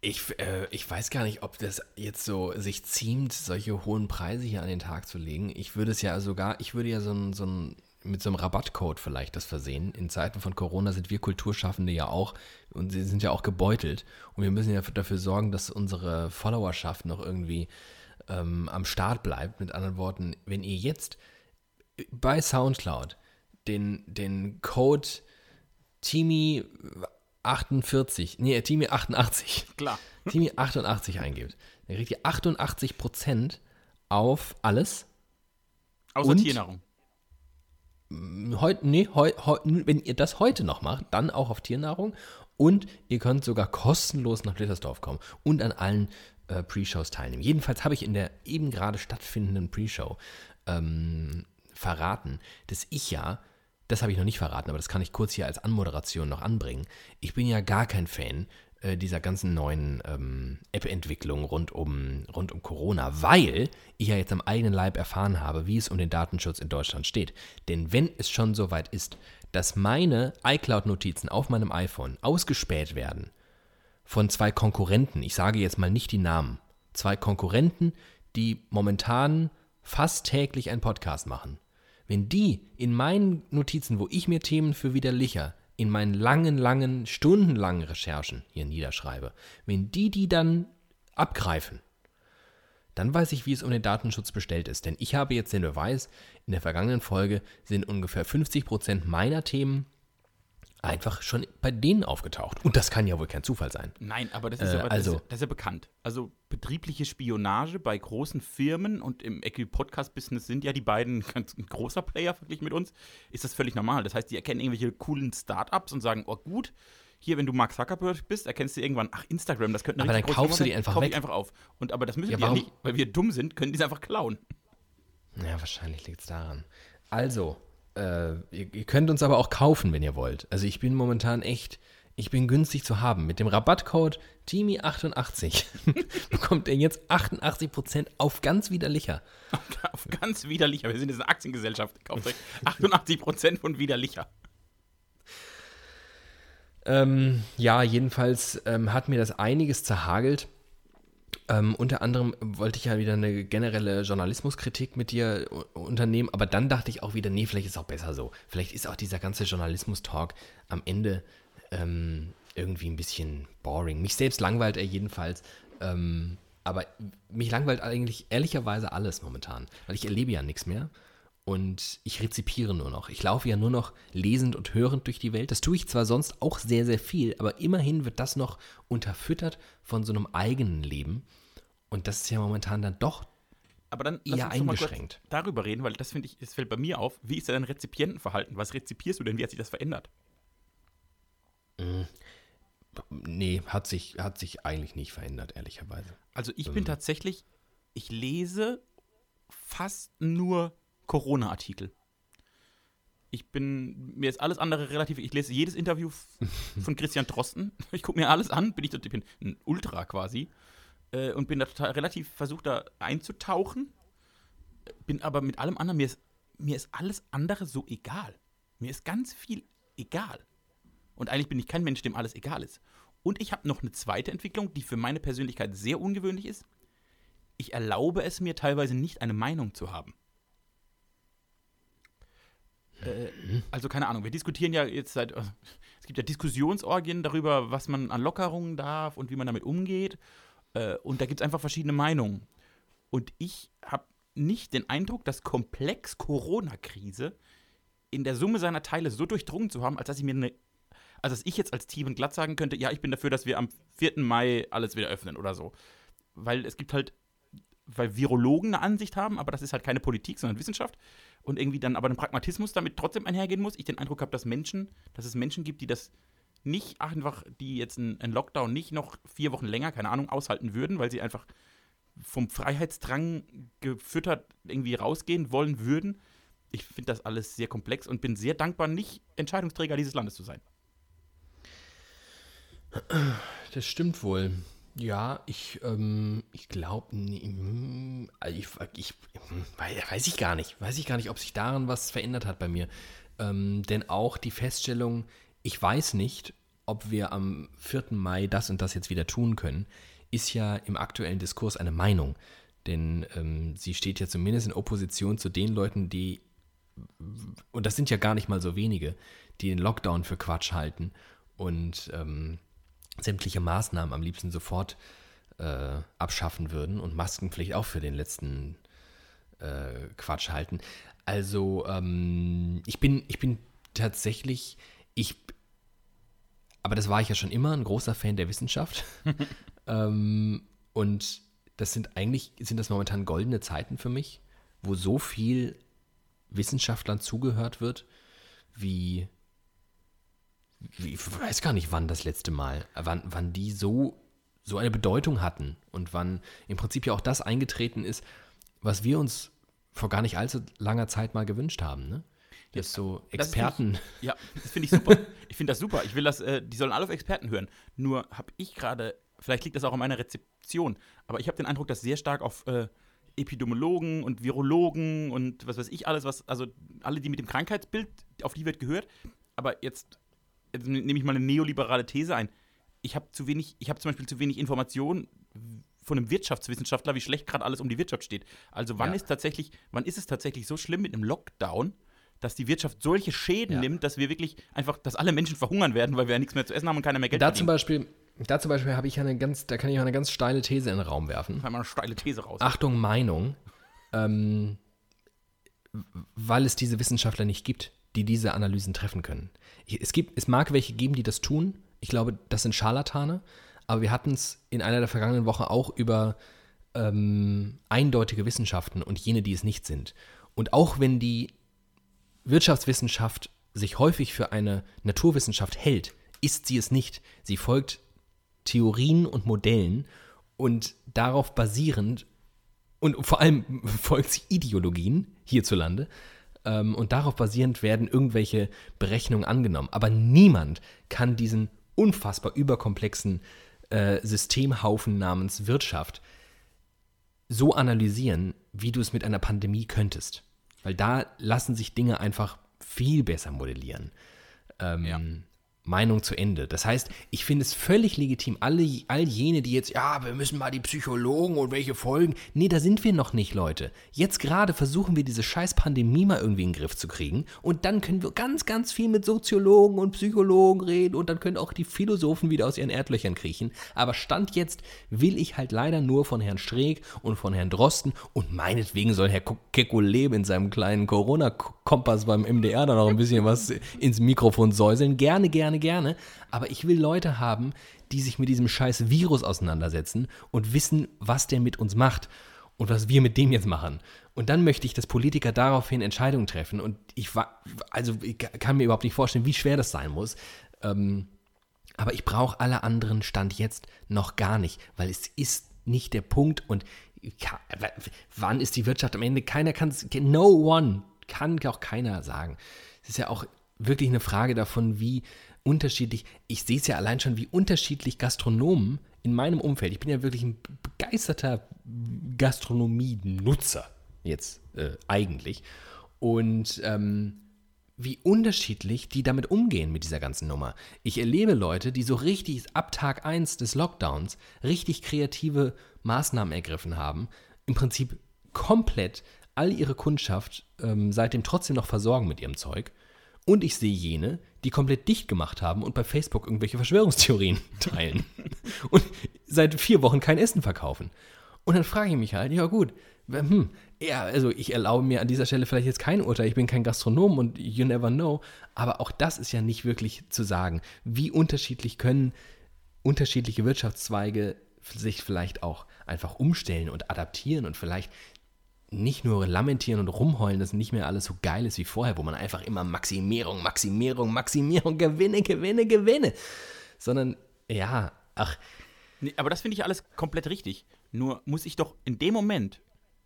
Speaker 3: Ich, äh, ich weiß gar nicht, ob das jetzt so sich ziemt, solche hohen Preise hier an den Tag zu legen. Ich würde es ja sogar, ich würde ja so ein, so ein mit so einem Rabattcode vielleicht das versehen. In Zeiten von Corona sind wir Kulturschaffende ja auch und sie sind ja auch gebeutelt. Und wir müssen ja dafür sorgen, dass unsere Followerschaft noch irgendwie ähm, am Start bleibt. Mit anderen Worten, wenn ihr jetzt bei Soundcloud den, den Code Timi 48, nee, Timi 88,
Speaker 2: Klar.
Speaker 3: Timi 88 eingibt, dann kriegt ihr 88% auf alles.
Speaker 2: Außer
Speaker 3: Und?
Speaker 2: Tiernahrung.
Speaker 3: Heute, nee, heu, heu, wenn ihr das heute noch macht, dann auch auf Tiernahrung. Und ihr könnt sogar kostenlos nach Blittersdorf kommen und an allen äh, Pre-Shows teilnehmen. Jedenfalls habe ich in der eben gerade stattfindenden Pre-Show ähm, verraten, dass ich ja, das habe ich noch nicht verraten, aber das kann ich kurz hier als Anmoderation noch anbringen. Ich bin ja gar kein Fan äh, dieser ganzen neuen ähm, App-Entwicklung rund um, rund um Corona, weil ich ja jetzt am eigenen Leib erfahren habe, wie es um den Datenschutz in Deutschland steht. Denn wenn es schon so weit ist, dass meine iCloud-Notizen auf meinem iPhone ausgespäht werden von zwei Konkurrenten, ich sage jetzt mal nicht die Namen, zwei Konkurrenten, die momentan fast täglich einen Podcast machen. Wenn die in meinen Notizen, wo ich mir Themen für widerlicher, in meinen langen, langen, stundenlangen Recherchen hier niederschreibe, wenn die die dann abgreifen, dann weiß ich, wie es um den Datenschutz bestellt ist. Denn ich habe jetzt den Beweis, in der vergangenen Folge sind ungefähr 50% meiner Themen einfach schon bei denen aufgetaucht. Und das kann ja wohl kein Zufall sein.
Speaker 2: Nein, aber das ist,
Speaker 3: Äh,
Speaker 2: aber, das,
Speaker 3: also-
Speaker 2: ist, das ist ja bekannt. Also betriebliche Spionage bei großen Firmen und im Equi-Podcast-Business sind ja die beiden ganz ein großer Player verglichen mit uns, ist das völlig normal. Das heißt, die erkennen irgendwelche coolen Startups und sagen, oh gut, hier, wenn du Mark Zuckerberg bist, erkennst du irgendwann, ach, Instagram, das könnte eine
Speaker 3: Aber dann kaufst du die einfach
Speaker 2: kauf ich
Speaker 3: weg.
Speaker 2: einfach auf. Und aber das müssen
Speaker 3: Ja,
Speaker 2: die ja nicht, weil wir dumm sind, können die es einfach klauen.
Speaker 3: Ja, wahrscheinlich liegt es daran. Also, äh, ihr, ihr könnt uns aber auch kaufen, wenn ihr wollt. Also ich bin momentan echt, ich bin günstig zu haben. Mit dem Rabattcode TIMI88 bekommt ihr jetzt 88% auf ganz widerlicher.
Speaker 2: Auf ganz widerlicher. Wir sind jetzt eine Aktiengesellschaft. Kauft euch 88% von widerlicher.
Speaker 3: Ähm, ja, jedenfalls ähm, hat mir das einiges zerhagelt. Ähm, unter anderem wollte ich ja wieder eine generelle Journalismuskritik mit dir unternehmen, aber dann dachte ich auch wieder, nee, vielleicht ist es auch besser so. Vielleicht ist auch dieser ganze Journalismus-Talk am Ende ähm, irgendwie ein bisschen boring. Mich selbst langweilt er jedenfalls. Ähm, aber mich langweilt eigentlich ehrlicherweise alles momentan, weil ich erlebe ja nichts mehr und ich rezipiere nur noch. Ich laufe ja nur noch lesend und hörend durch die Welt. Das tue ich zwar sonst auch sehr, sehr viel, aber immerhin wird das noch unterfüttert von so einem eigenen Leben. Und das ist ja momentan dann doch
Speaker 2: Aber dann lass
Speaker 3: Eher
Speaker 2: uns doch mal kurz
Speaker 3: eingeschränkt.
Speaker 2: darüber reden, weil das finde ich, es fällt bei mir auf. Wie ist dein Rezipientenverhalten? Was rezipierst du denn? Wie hat sich das verändert?
Speaker 3: Nee, hat sich, hat sich eigentlich nicht verändert, ehrlicherweise.
Speaker 2: Also ich
Speaker 3: Ähm.
Speaker 2: bin tatsächlich, ich lese fast nur Corona-Artikel. Ich bin, mir ist alles andere relativ, ich lese jedes Interview von Christian Drosten. Ich gucke mir alles an, bin ich, ich bin ein Ultra quasi. Äh, und bin da total relativ versucht, da einzutauchen. Bin aber mit allem anderen, mir ist, mir ist alles andere so egal. Mir ist ganz viel egal. Und eigentlich bin ich kein Mensch, dem alles egal ist. Und ich habe noch eine zweite Entwicklung, die für meine Persönlichkeit sehr ungewöhnlich ist. Ich erlaube es mir teilweise nicht, eine Meinung zu haben. Äh, also keine Ahnung, wir diskutieren ja jetzt seit, äh, es gibt ja Diskussionsorgien darüber, was man an Lockerungen darf und wie man damit umgeht. Äh, und da gibt es einfach verschiedene Meinungen. Und ich habe nicht den Eindruck, dass komplex Corona-Krise in der Summe seiner Teile so durchdrungen zu haben, als dass ich mir eine, als dass ich jetzt als Team glatt sagen könnte, ja, ich bin dafür, dass wir am 4. Mai alles wieder öffnen oder so. Weil es gibt halt, weil Virologen eine Ansicht haben, aber das ist halt keine Politik, sondern Wissenschaft und irgendwie dann aber ein Pragmatismus damit trotzdem einhergehen muss. Ich den Eindruck habe, dass Menschen, dass es Menschen gibt, die das nicht einfach, die jetzt einen Lockdown nicht noch vier Wochen länger, keine Ahnung, aushalten würden, weil sie einfach vom Freiheitsdrang gefüttert irgendwie rausgehen wollen würden. Ich finde das alles sehr komplex und bin sehr dankbar, nicht Entscheidungsträger dieses Landes zu sein.
Speaker 3: Das stimmt wohl. Ja, ich, ähm, ich glaube, hm, also ich, ich, weiß ich gar nicht. Weiß ich gar nicht, ob sich daran was verändert hat bei mir. Ähm, denn auch die Feststellung, ich weiß nicht, ob wir am 4. Mai das und das jetzt wieder tun können, ist ja im aktuellen Diskurs eine Meinung. Denn ähm, sie steht ja zumindest in Opposition zu den Leuten, die, und das sind ja gar nicht mal so wenige, die den Lockdown für Quatsch halten und ähm, sämtliche Maßnahmen am liebsten sofort äh, abschaffen würden und Maskenpflicht auch für den letzten äh, Quatsch halten. Also ähm, ich bin, ich bin tatsächlich, ich, aber das war ich ja schon immer, ein großer Fan der Wissenschaft. ähm, und das sind eigentlich, sind das momentan goldene Zeiten für mich, wo so viel Wissenschaftlern zugehört wird, wie, wie ich weiß gar nicht, wann das letzte Mal, wann, wann die so, so eine Bedeutung hatten und wann im Prinzip ja auch das eingetreten ist, was wir uns vor gar nicht allzu langer Zeit mal gewünscht haben, ne? Dass so Experten.
Speaker 2: Das ich, ja, das finde ich super. ich finde das super. Ich will das, äh, die sollen alle auf Experten hören. Nur habe ich gerade vielleicht liegt das auch an meiner Rezeption, aber ich habe den Eindruck, dass sehr stark auf äh, Epidemiologen und Virologen und was weiß ich alles, was, also alle, die mit dem Krankheitsbild, auf die wird gehört. Aber jetzt, jetzt nehme ich mal eine neoliberale These ein. Ich habe zu wenig, ich habe zum Beispiel zu wenig Informationen von einem Wirtschaftswissenschaftler, wie schlecht gerade alles um die Wirtschaft steht. Also wann ja. ist tatsächlich, wann ist es tatsächlich so schlimm mit einem Lockdown, dass die Wirtschaft solche Schäden ja. nimmt, dass wir wirklich einfach, dass alle Menschen verhungern werden, weil wir ja nichts mehr zu essen haben und keiner mehr Geld
Speaker 3: Da zum Beispiel, da zum Beispiel habe ich eine ganz, da kann ich auch eine ganz steile These in den Raum werfen.
Speaker 2: Mal eine steile These raus.
Speaker 3: Achtung, Meinung. Ähm, weil es diese Wissenschaftler nicht gibt, die diese Analysen treffen können. Es, gibt, es mag welche geben, die das tun. Ich glaube, das sind Scharlatane. Aber wir hatten es in einer der vergangenen Wochen auch über ähm, eindeutige Wissenschaften und jene, die es nicht sind. Und auch wenn die Wirtschaftswissenschaft sich häufig für eine Naturwissenschaft hält, ist sie es nicht. Sie folgt Theorien und Modellen und darauf basierend und vor allem Volksideologien hierzulande ähm, und darauf basierend werden irgendwelche Berechnungen angenommen. Aber niemand kann diesen unfassbar überkomplexen äh, Systemhaufen namens Wirtschaft so analysieren, wie du es mit einer Pandemie könntest. Weil da lassen sich Dinge einfach viel besser modellieren. Ähm, ja. Meinung zu Ende. Das heißt, ich finde es völlig legitim, alle, all jene, die jetzt, ja, wir müssen mal die Psychologen und welche Folgen. Nee, da sind wir noch nicht, Leute. Jetzt gerade versuchen wir diese scheiß Pandemie mal irgendwie in den Griff zu kriegen. Und dann können wir ganz, ganz viel mit Soziologen und Psychologen reden und dann können auch die Philosophen wieder aus ihren Erdlöchern kriechen. Aber Stand jetzt will ich halt leider nur von Herrn Streeck und von Herrn Drosten und meinetwegen soll Herr Kekulé in seinem kleinen Corona-Kompass beim MDR da noch ein bisschen was ins Mikrofon säuseln. Gerne, gerne gerne, gerne. Aber ich will Leute haben, die sich mit diesem scheiß Virus auseinandersetzen und wissen, was der mit uns macht und was wir mit dem jetzt machen. Und dann möchte ich, dass Politiker daraufhin Entscheidungen treffen. Und ich war, also ich kann mir überhaupt nicht vorstellen, wie schwer das sein muss. Ähm, aber ich brauche alle anderen Stand jetzt noch gar nicht, weil es ist nicht der Punkt und wann ist die Wirtschaft am Ende? Keiner kann es, no one, kann auch keiner sagen. Es ist ja auch wirklich eine Frage davon, wie unterschiedlich, ich sehe es ja allein schon, wie unterschiedlich Gastronomen in meinem Umfeld, ich bin ja wirklich ein begeisterter Gastronomie-Nutzer jetzt äh, eigentlich und ähm, wie unterschiedlich die damit umgehen mit dieser ganzen Nummer. Ich erlebe Leute, die so richtig ab Tag 1 des Lockdowns richtig kreative Maßnahmen ergriffen haben, im Prinzip komplett all ihre Kundschaft ähm, seitdem trotzdem noch versorgen mit ihrem Zeug und ich sehe jene, die komplett dicht gemacht haben und bei Facebook irgendwelche Verschwörungstheorien teilen und seit vier Wochen kein Essen verkaufen. Und dann frage ich mich halt, ja gut, hm, ja, also ich erlaube mir an dieser Stelle vielleicht jetzt kein Urteil, ich bin kein Gastronom und you never know, aber auch das ist ja nicht wirklich zu sagen. Wie unterschiedlich können unterschiedliche Wirtschaftszweige sich vielleicht auch einfach umstellen und adaptieren und vielleicht nicht nur lamentieren und rumheulen, dass nicht mehr alles so geil ist wie vorher, wo man einfach immer Maximierung, Maximierung, Maximierung, Gewinne, Gewinne, Gewinne, sondern ja, ach.
Speaker 2: Nee, aber das finde ich alles komplett richtig. Nur muss ich doch in dem Moment,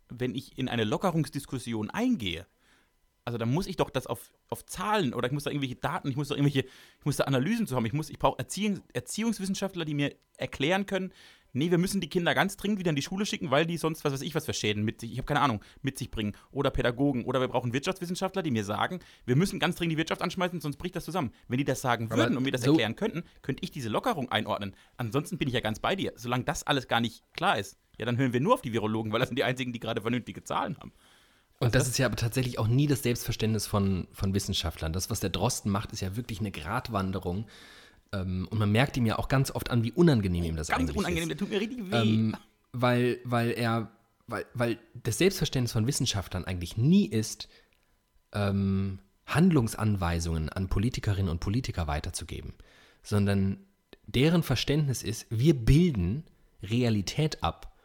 Speaker 2: wenn ich in eine Lockerungsdiskussion eingehe, also dann muss ich doch das auf, auf Zahlen oder ich muss da irgendwelche Daten, ich muss da irgendwelche, ich muss da Analysen zu haben. Ich, ich brauche Erziehungs, Erziehungswissenschaftler, die mir erklären können, nee, wir müssen die Kinder ganz dringend wieder in die Schule schicken, weil die sonst, was weiß ich, was für Schäden mit sich, ich habe keine Ahnung, mit sich bringen. Oder Pädagogen. Oder wir brauchen Wirtschaftswissenschaftler, die mir sagen, wir müssen ganz dringend die Wirtschaft anschmeißen, sonst bricht das zusammen. Wenn die das sagen würden Aber und mir das so erklären könnten, könnte ich diese Lockerung einordnen. Ansonsten bin ich ja ganz bei dir. Solange das alles gar nicht klar ist, ja, dann hören wir nur auf die Virologen, weil das sind die einzigen, die gerade vernünftige Zahlen haben.
Speaker 3: Und das ist ja aber tatsächlich auch nie das Selbstverständnis von, von Wissenschaftlern. Das, was der Drosten macht, ist ja wirklich eine Gratwanderung ähm, und man merkt ihm ja auch ganz oft an, wie unangenehm ihm das ganz eigentlich ist. Ganz unangenehm, der tut mir richtig weh. Ähm, weil, weil er, weil, weil das Selbstverständnis von Wissenschaftlern eigentlich nie ist, ähm, Handlungsanweisungen an Politikerinnen und Politiker weiterzugeben, sondern deren Verständnis ist, wir bilden Realität ab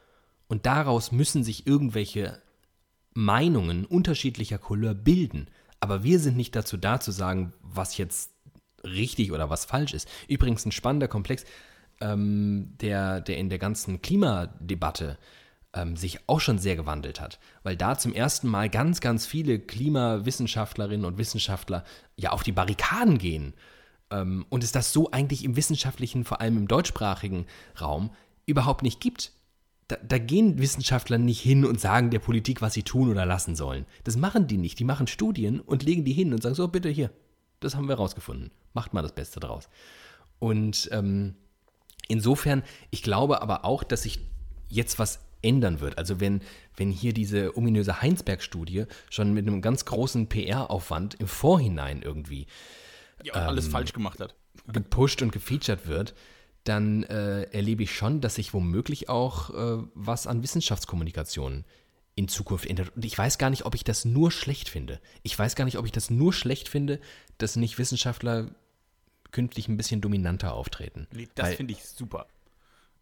Speaker 3: und daraus müssen sich irgendwelche Meinungen unterschiedlicher Couleur bilden. Aber wir sind nicht dazu da zu sagen, was jetzt richtig oder was falsch ist. Übrigens ein spannender Komplex, ähm, der, der in der ganzen Klimadebatte ähm, sich auch schon sehr gewandelt hat, weil da zum ersten Mal ganz, ganz viele Klimawissenschaftlerinnen und Wissenschaftler ja auf die Barrikaden gehen. Ähm, und es das so eigentlich im wissenschaftlichen, vor allem im deutschsprachigen Raum, überhaupt nicht gibt. Da, da, gehen Wissenschaftler nicht hin und sagen der Politik, was sie tun oder lassen sollen. Das machen die nicht. Die machen Studien und legen die hin und sagen, so, bitte hier, das haben wir rausgefunden. Macht mal das Beste draus. Und ähm, insofern, ich glaube aber auch, dass sich jetzt was ändern wird. Also wenn, wenn hier diese ominöse Heinsberg-Studie schon mit einem ganz großen PR-Aufwand im Vorhinein irgendwie
Speaker 2: ja, alles ähm, falsch gemacht hat.
Speaker 3: Gepusht und gefeatured wird, dann äh, erlebe ich schon, dass sich womöglich auch äh, was an Wissenschaftskommunikation in Zukunft ändert. Und ich weiß gar nicht, ob ich das nur schlecht finde. Ich weiß gar nicht, ob ich das nur schlecht finde, dass nicht Wissenschaftler künftig ein bisschen dominanter auftreten.
Speaker 2: Das finde ich super.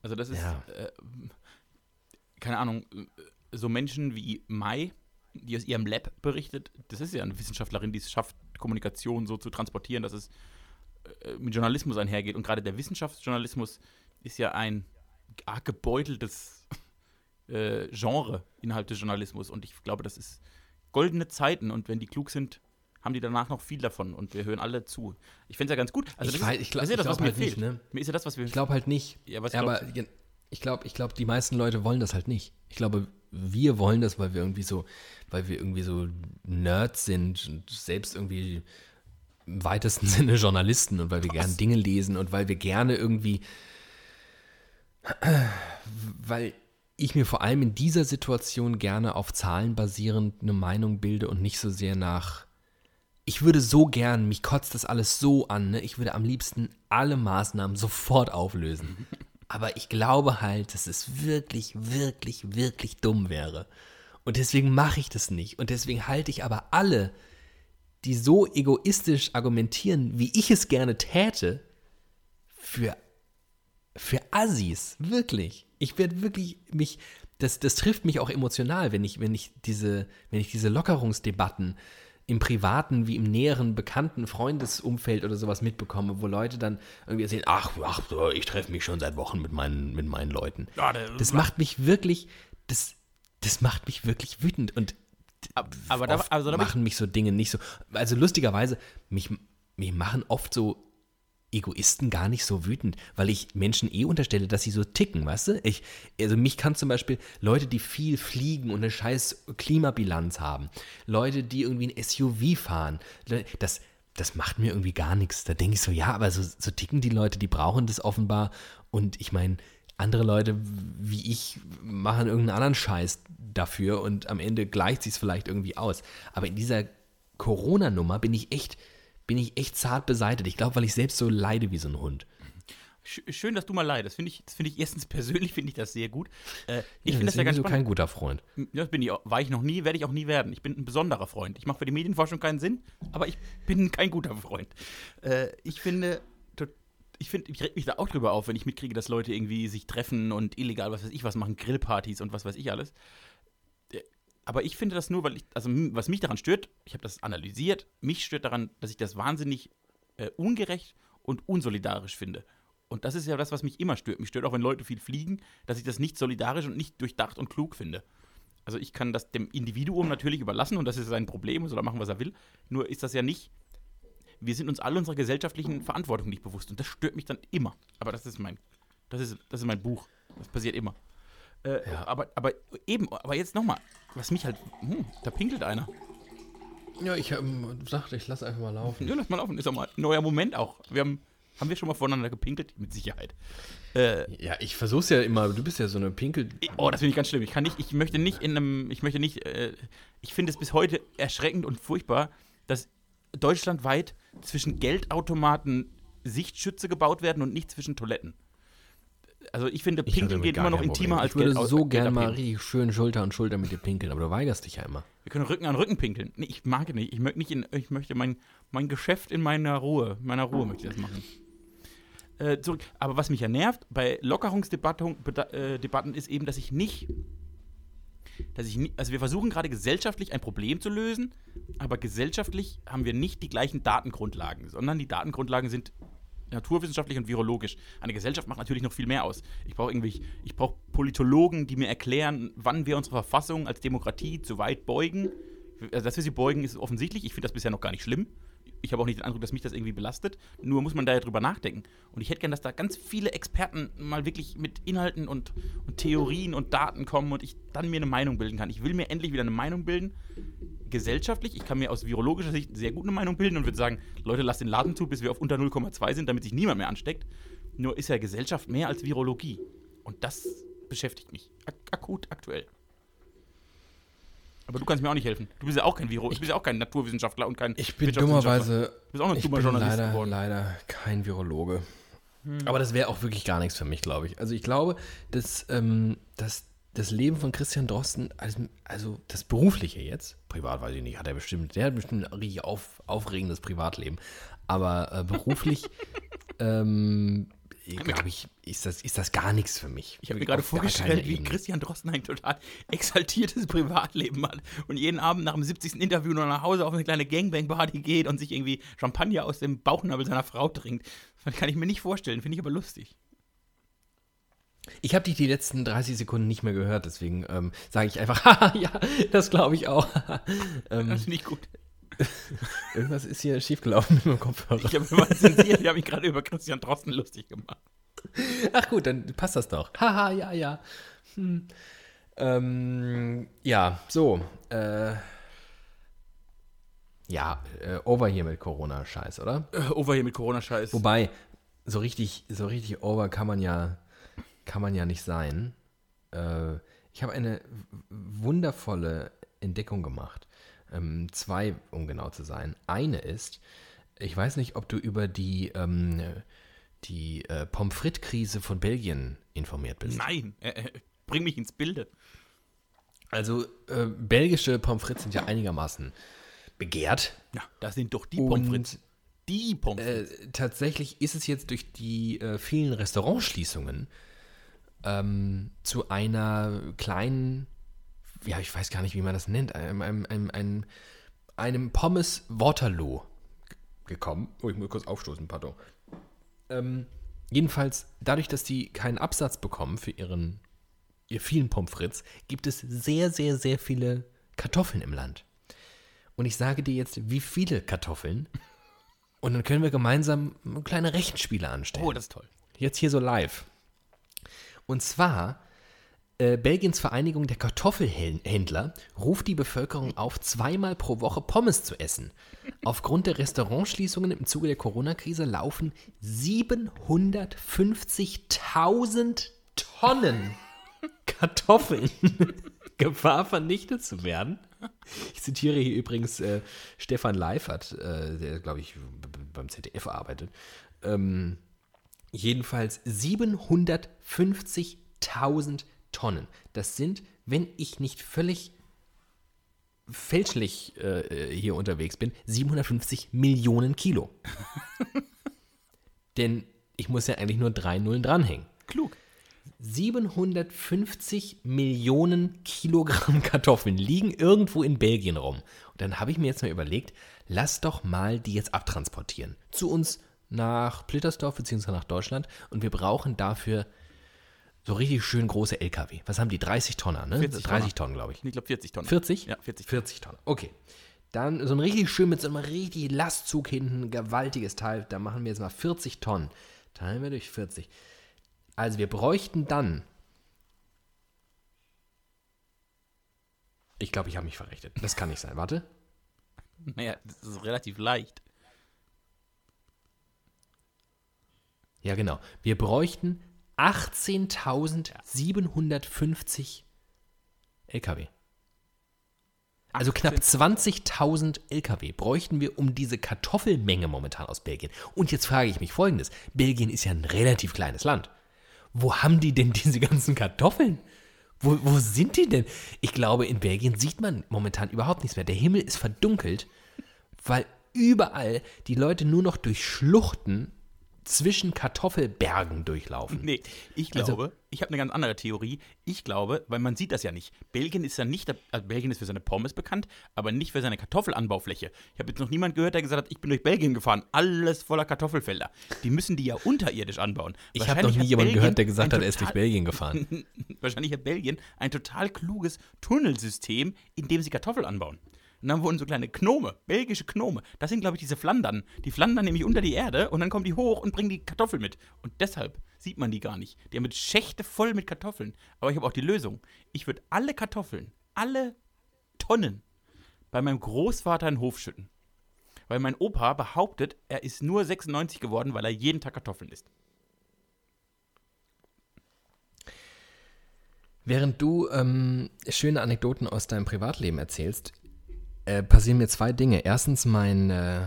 Speaker 2: Also das ist, ja. äh, keine Ahnung, so Menschen wie Mai, die aus ihrem Lab berichtet, das ist ja eine Wissenschaftlerin, die es schafft, Kommunikation so zu transportieren, dass es äh, mit Journalismus einhergeht. Und gerade der Wissenschaftsjournalismus ist ja ein arg gebeuteltes äh, Genre innerhalb des Journalismus. Und ich glaube, das ist goldene Zeiten. Und wenn die klug sind, haben die danach noch viel davon und wir hören alle zu. Ich finde es ja ganz gut.
Speaker 3: Also ich, weiß, ich ja das, was halt mir fehlt. Nicht, ne?
Speaker 2: Mir ist ja das, was wir.
Speaker 3: Ich glaube halt nicht. Ja, ja, aber ich glaube, ich glaube, die meisten Leute wollen das halt nicht. Ich glaube, wir wollen das, weil wir irgendwie so, weil wir irgendwie so Nerds sind und selbst irgendwie im weitesten Sinne Journalisten und weil wir gerne Dinge lesen und weil wir gerne irgendwie, weil ich mir vor allem in dieser Situation gerne auf Zahlen basierend eine Meinung bilde und nicht so sehr nach ich würde so gern, mich kotzt das alles so an, ne? ich würde am liebsten alle Maßnahmen sofort auflösen. Aber ich glaube halt, dass es wirklich, wirklich, wirklich dumm wäre. Und deswegen mache ich das nicht. Und deswegen halte ich aber alle, die so egoistisch argumentieren, wie ich es gerne täte, für, für Assis. Wirklich. Ich werde wirklich mich, das, das trifft mich auch emotional, wenn ich, wenn ich diese, wenn ich diese Lockerungsdebatten im privaten wie im näheren bekannten Freundesumfeld oder sowas mitbekomme, wo Leute dann irgendwie sehen, ach, ach ich treffe mich schon seit Wochen mit meinen, mit meinen Leuten. Das macht mich wirklich, das, das macht mich wirklich wütend und aber da, also da machen mich so Dinge nicht so. Also lustigerweise, mich, mich machen oft so Egoisten gar nicht so wütend, weil ich Menschen eh unterstelle, dass sie so ticken, weißt du? Ich, also mich kann zum Beispiel Leute, die viel fliegen und eine scheiß Klimabilanz haben, Leute, die irgendwie ein SUV fahren, das, das macht mir irgendwie gar nichts. Da denke ich so, ja, aber so, so ticken die Leute, die brauchen das offenbar. Und ich meine, andere Leute wie ich machen irgendeinen anderen Scheiß dafür und am Ende gleicht sich es vielleicht irgendwie aus. Aber in dieser Corona-Nummer bin ich echt bin ich echt zart beseitigt. Ich glaube, weil ich selbst so leide wie so ein Hund.
Speaker 2: sch- schön, dass du mal leidest. Finde ich, das finde ich erstens persönlich finde ich das sehr gut. Äh, ich
Speaker 3: Ja,
Speaker 2: finde das ja ganz spannend.
Speaker 3: kein guter Freund.
Speaker 2: Ja, Das bin ich, war ich noch nie, werde ich auch nie werden. Ich bin ein besonderer Freund. Ich mache für die Medienforschung keinen Sinn, aber ich bin kein guter Freund. Äh, ich finde, ich finde, ich reg mich da auch drüber auf, wenn ich mitkriege, dass Leute irgendwie sich treffen und illegal, was weiß ich, was machen, Grillpartys und was weiß ich alles. Aber ich finde das nur, weil ich, also was mich daran stört, ich habe das analysiert, mich stört daran, dass ich das wahnsinnig äh, ungerecht und unsolidarisch finde. Und das ist ja das, was mich immer stört. Mich stört auch, wenn Leute viel fliegen, dass ich das nicht solidarisch und nicht durchdacht und klug finde. Also ich kann das dem Individuum natürlich überlassen und das ist sein Problem, soll er machen, was er will. Nur ist das ja nicht, wir sind uns alle unserer gesellschaftlichen Verantwortung nicht bewusst und das stört mich dann immer. Aber das ist mein, das ist, das ist mein Buch. Das passiert immer. Äh, aber, aber eben, aber jetzt nochmal, was mich halt, hm, da pinkelt einer.
Speaker 3: Ja, ich ähm, dachte, ich lasse einfach mal laufen.
Speaker 2: Ja, lass mal laufen, ist doch mal ein neuer Moment auch. Wir haben, haben wir schon mal voneinander gepinkelt? Mit Sicherheit. Äh,
Speaker 3: Ja, ich versuch's ja immer. Du bist ja so eine Pinkel.
Speaker 2: Oh, das finde ich ganz schlimm. Ich kann nicht, ich möchte nicht in einem, ich möchte nicht, äh, ich finde es bis heute erschreckend und furchtbar, dass deutschlandweit zwischen Geldautomaten Sichtschütze gebaut werden und nicht zwischen Toiletten. Also ich finde,
Speaker 3: Ich
Speaker 2: Pinkeln
Speaker 3: damit
Speaker 2: geht immer noch intimer als
Speaker 3: Ich würde
Speaker 2: Geld-
Speaker 3: so
Speaker 2: Geld
Speaker 3: gern mal richtig schön Schulter an Schulter mit dir pinkeln, aber du weigerst dich ja immer.
Speaker 2: Wir können Rücken an Rücken pinkeln. Nee, ich mag es nicht. Ich möchte nicht in, ich möchte mein, mein Geschäft in meiner Ruhe, meiner Ruhe möchte ich das machen. Äh, zurück. Aber was mich ja nervt bei Lockerungsdebatten äh, Debatten ist eben, dass ich nicht, dass ich nie, also wir versuchen gerade gesellschaftlich ein Problem zu lösen, aber gesellschaftlich haben wir nicht die gleichen Datengrundlagen, sondern die Datengrundlagen sind naturwissenschaftlich und virologisch. Eine Gesellschaft macht natürlich noch viel mehr aus. Ich brauche irgendwie, ich brauche Politologen, die mir erklären, wann wir unsere Verfassung als Demokratie zu weit beugen. Also, dass wir sie beugen, ist offensichtlich. Ich finde das bisher noch gar nicht schlimm. Ich habe auch nicht den Eindruck, dass mich das irgendwie belastet. Nur muss man da ja drüber nachdenken. Und ich hätte gern, dass da ganz viele Experten mal wirklich mit Inhalten und, und Theorien und Daten kommen und ich dann mir eine Meinung bilden kann. Ich will mir endlich wieder eine Meinung bilden, gesellschaftlich. Ich kann mir aus virologischer Sicht sehr gut eine Meinung bilden und würde sagen, Leute, lasst den Laden zu, bis wir auf unter 0,2 sind, damit sich niemand mehr ansteckt. Nur ist ja Gesellschaft mehr als Virologie. Und das beschäftigt mich. Ak akut, aktuell. Aber du kannst mir auch nicht helfen. Du bist ja auch kein Viro, du bist ja auch kein Naturwissenschaftler und kein
Speaker 3: Ich bin dummerweise.
Speaker 2: Du bist auch noch ein
Speaker 3: ich bin leider,
Speaker 2: geworden.
Speaker 3: leider kein Virologe. Aber das wäre auch wirklich gar nichts für mich, glaube ich. Also ich glaube, dass, ähm, dass das Leben von Christian Drosten, also, also das berufliche jetzt, privat weiß ich nicht, hat er bestimmt, der hat bestimmt ein richtig auf, aufregendes Privatleben. Aber äh, beruflich, ähm, glaube ich, ist das, ist das gar nichts für mich.
Speaker 2: Ich habe mir gerade vorgestellt, wie
Speaker 3: Ebene.
Speaker 2: Christian Drosten ein total exaltiertes Privatleben hat und jeden Abend nach dem 70. Interview noch nach Hause auf eine kleine Gangbang-Party geht und sich irgendwie Champagner aus dem Bauchnabel seiner Frau trinkt. Das kann ich mir nicht vorstellen, finde ich aber lustig.
Speaker 3: Ich habe dich die letzten 30 Sekunden nicht mehr gehört, deswegen ähm, sage ich einfach, haha, ja, das glaube ich auch. ähm,
Speaker 2: Das finde ich gut.
Speaker 3: irgendwas ist hier schiefgelaufen mit meinem Kopfhörer.
Speaker 2: Ich habe immer zensiert, ich habe mich gerade über Christian Drosten lustig gemacht.
Speaker 3: Ach gut, dann passt das doch. Haha, ja, ja. Hm. Ähm, ja, so. Äh, ja, äh, over hier mit Corona-Scheiß, oder?
Speaker 2: Äh, over hier mit Corona-Scheiß.
Speaker 3: Wobei, so richtig, so richtig over kann man ja, kann man ja nicht sein. Äh, ich habe eine wundervolle Entdeckung gemacht. Ähm, zwei, um genau zu sein. Eine ist, ich weiß nicht, ob du über die, ähm, die äh, Pommes frites-Krise von Belgien informiert bist.
Speaker 2: Nein, äh, äh, bring mich ins Bilde.
Speaker 3: Also, äh, belgische Pommes frites sind ja einigermaßen begehrt.
Speaker 2: Ja, das sind doch die
Speaker 3: Und-
Speaker 2: Pommes frites. Die Pommes frites.
Speaker 3: Äh, tatsächlich ist es jetzt durch die äh, vielen Restaurantschließungen ähm, zu einer kleinen, ja, ich weiß gar nicht, wie man das nennt, einem, einem, einem, einem, Pommes Waterloo gekommen. Oh, ich muss kurz aufstoßen, pardon. Ähm, jedenfalls, dadurch, dass die keinen Absatz bekommen für ihren, ihr vielen Pommes frites, gibt es sehr, sehr, sehr viele Kartoffeln im Land. Und ich sage dir jetzt, wie viele Kartoffeln und dann können wir gemeinsam kleine Rechenspiele anstellen.
Speaker 2: Oh, das ist toll.
Speaker 3: Jetzt hier so live. Und zwar, äh, Belgiens Vereinigung der Kartoffelhändler ruft die Bevölkerung auf, zweimal pro Woche Pommes zu essen. Aufgrund der Restaurantschließungen im Zuge der Corona-Krise laufen 750.000 Tonnen Kartoffeln Gefahr, vernichtet zu werden. Ich zitiere hier übrigens äh, Stefan Leifert, äh, der, glaube ich, beim ZDF arbeitet. Ähm, Jedenfalls 750.000 Tonnen. Das sind, wenn ich nicht völlig fälschlich äh, hier unterwegs bin, 750 Millionen Kilo. Denn ich muss ja eigentlich nur drei Nullen dranhängen.
Speaker 2: Klug.
Speaker 3: 750 Millionen Kilogramm Kartoffeln liegen irgendwo in Belgien rum. Und dann habe ich mir jetzt mal überlegt, lass doch mal die jetzt abtransportieren. Zu uns nach Plittersdorf bzw. nach Deutschland. Und wir brauchen dafür so richtig schön große LKW. Was haben die? 30 Tonner, ne?
Speaker 2: 40
Speaker 3: 30 Tonnen, glaube ich.
Speaker 2: Ich glaube 40 Tonnen.
Speaker 3: 40?
Speaker 2: Ja, 40.
Speaker 3: 40 Tonnen. Okay. Dann so ein richtig schön mit so einem richtig Lastzug hinten, gewaltiges Teil. Da machen wir jetzt mal 40 Tonnen. Teilen wir durch 40. Also wir bräuchten dann. Ich glaube, ich habe mich verrechnet. Das kann nicht sein. Warte.
Speaker 2: Naja, das ist relativ leicht.
Speaker 3: Ja, genau. Wir bräuchten 18.750 LKW. Also knapp 20.000 LKW bräuchten wir um diese Kartoffelmenge momentan aus Belgien. Und jetzt frage ich mich folgendes. Belgien ist ja ein relativ kleines Land. Wo haben die denn diese ganzen Kartoffeln? Wo, wo sind die denn? Ich glaube, in Belgien sieht man momentan überhaupt nichts mehr. Der Himmel ist verdunkelt, weil überall die Leute nur noch durch Schluchten zwischen Kartoffelbergen durchlaufen.
Speaker 2: Nee, ich
Speaker 3: Also-
Speaker 2: glaube, ich habe eine ganz andere Theorie. Ich glaube, weil man sieht das ja nicht. Belgien ist ja nicht, also Belgien ist für seine Pommes bekannt, aber nicht für seine Kartoffelanbaufläche. Ich habe jetzt noch niemanden gehört, der gesagt hat, ich bin durch Belgien gefahren, alles voller Kartoffelfelder. Die müssen die ja unterirdisch anbauen.
Speaker 3: Ich habe noch nie jemanden gehört, der gesagt hat, er ist durch
Speaker 2: Belgien.
Speaker 3: Belgien gefahren.
Speaker 2: Wahrscheinlich hat Belgien ein total kluges Tunnelsystem, in dem sie Kartoffeln anbauen. Und dann wurden so kleine Gnome, belgische Gnome. Das sind, glaube ich, diese Flandern. Die flandern nämlich unter die Erde und dann kommen die hoch und bringen die Kartoffeln mit. Und deshalb sieht man die gar nicht. Die haben mit Schächte voll mit Kartoffeln. Aber ich habe auch die Lösung. Ich würde alle Kartoffeln, alle Tonnen, bei meinem Großvater in den Hof schütten. Weil mein Opa behauptet, er ist nur 96 geworden, weil er jeden Tag Kartoffeln isst.
Speaker 3: Während du ähm, schöne Anekdoten aus deinem Privatleben erzählst, äh, passieren mir zwei Dinge. Erstens, mein äh,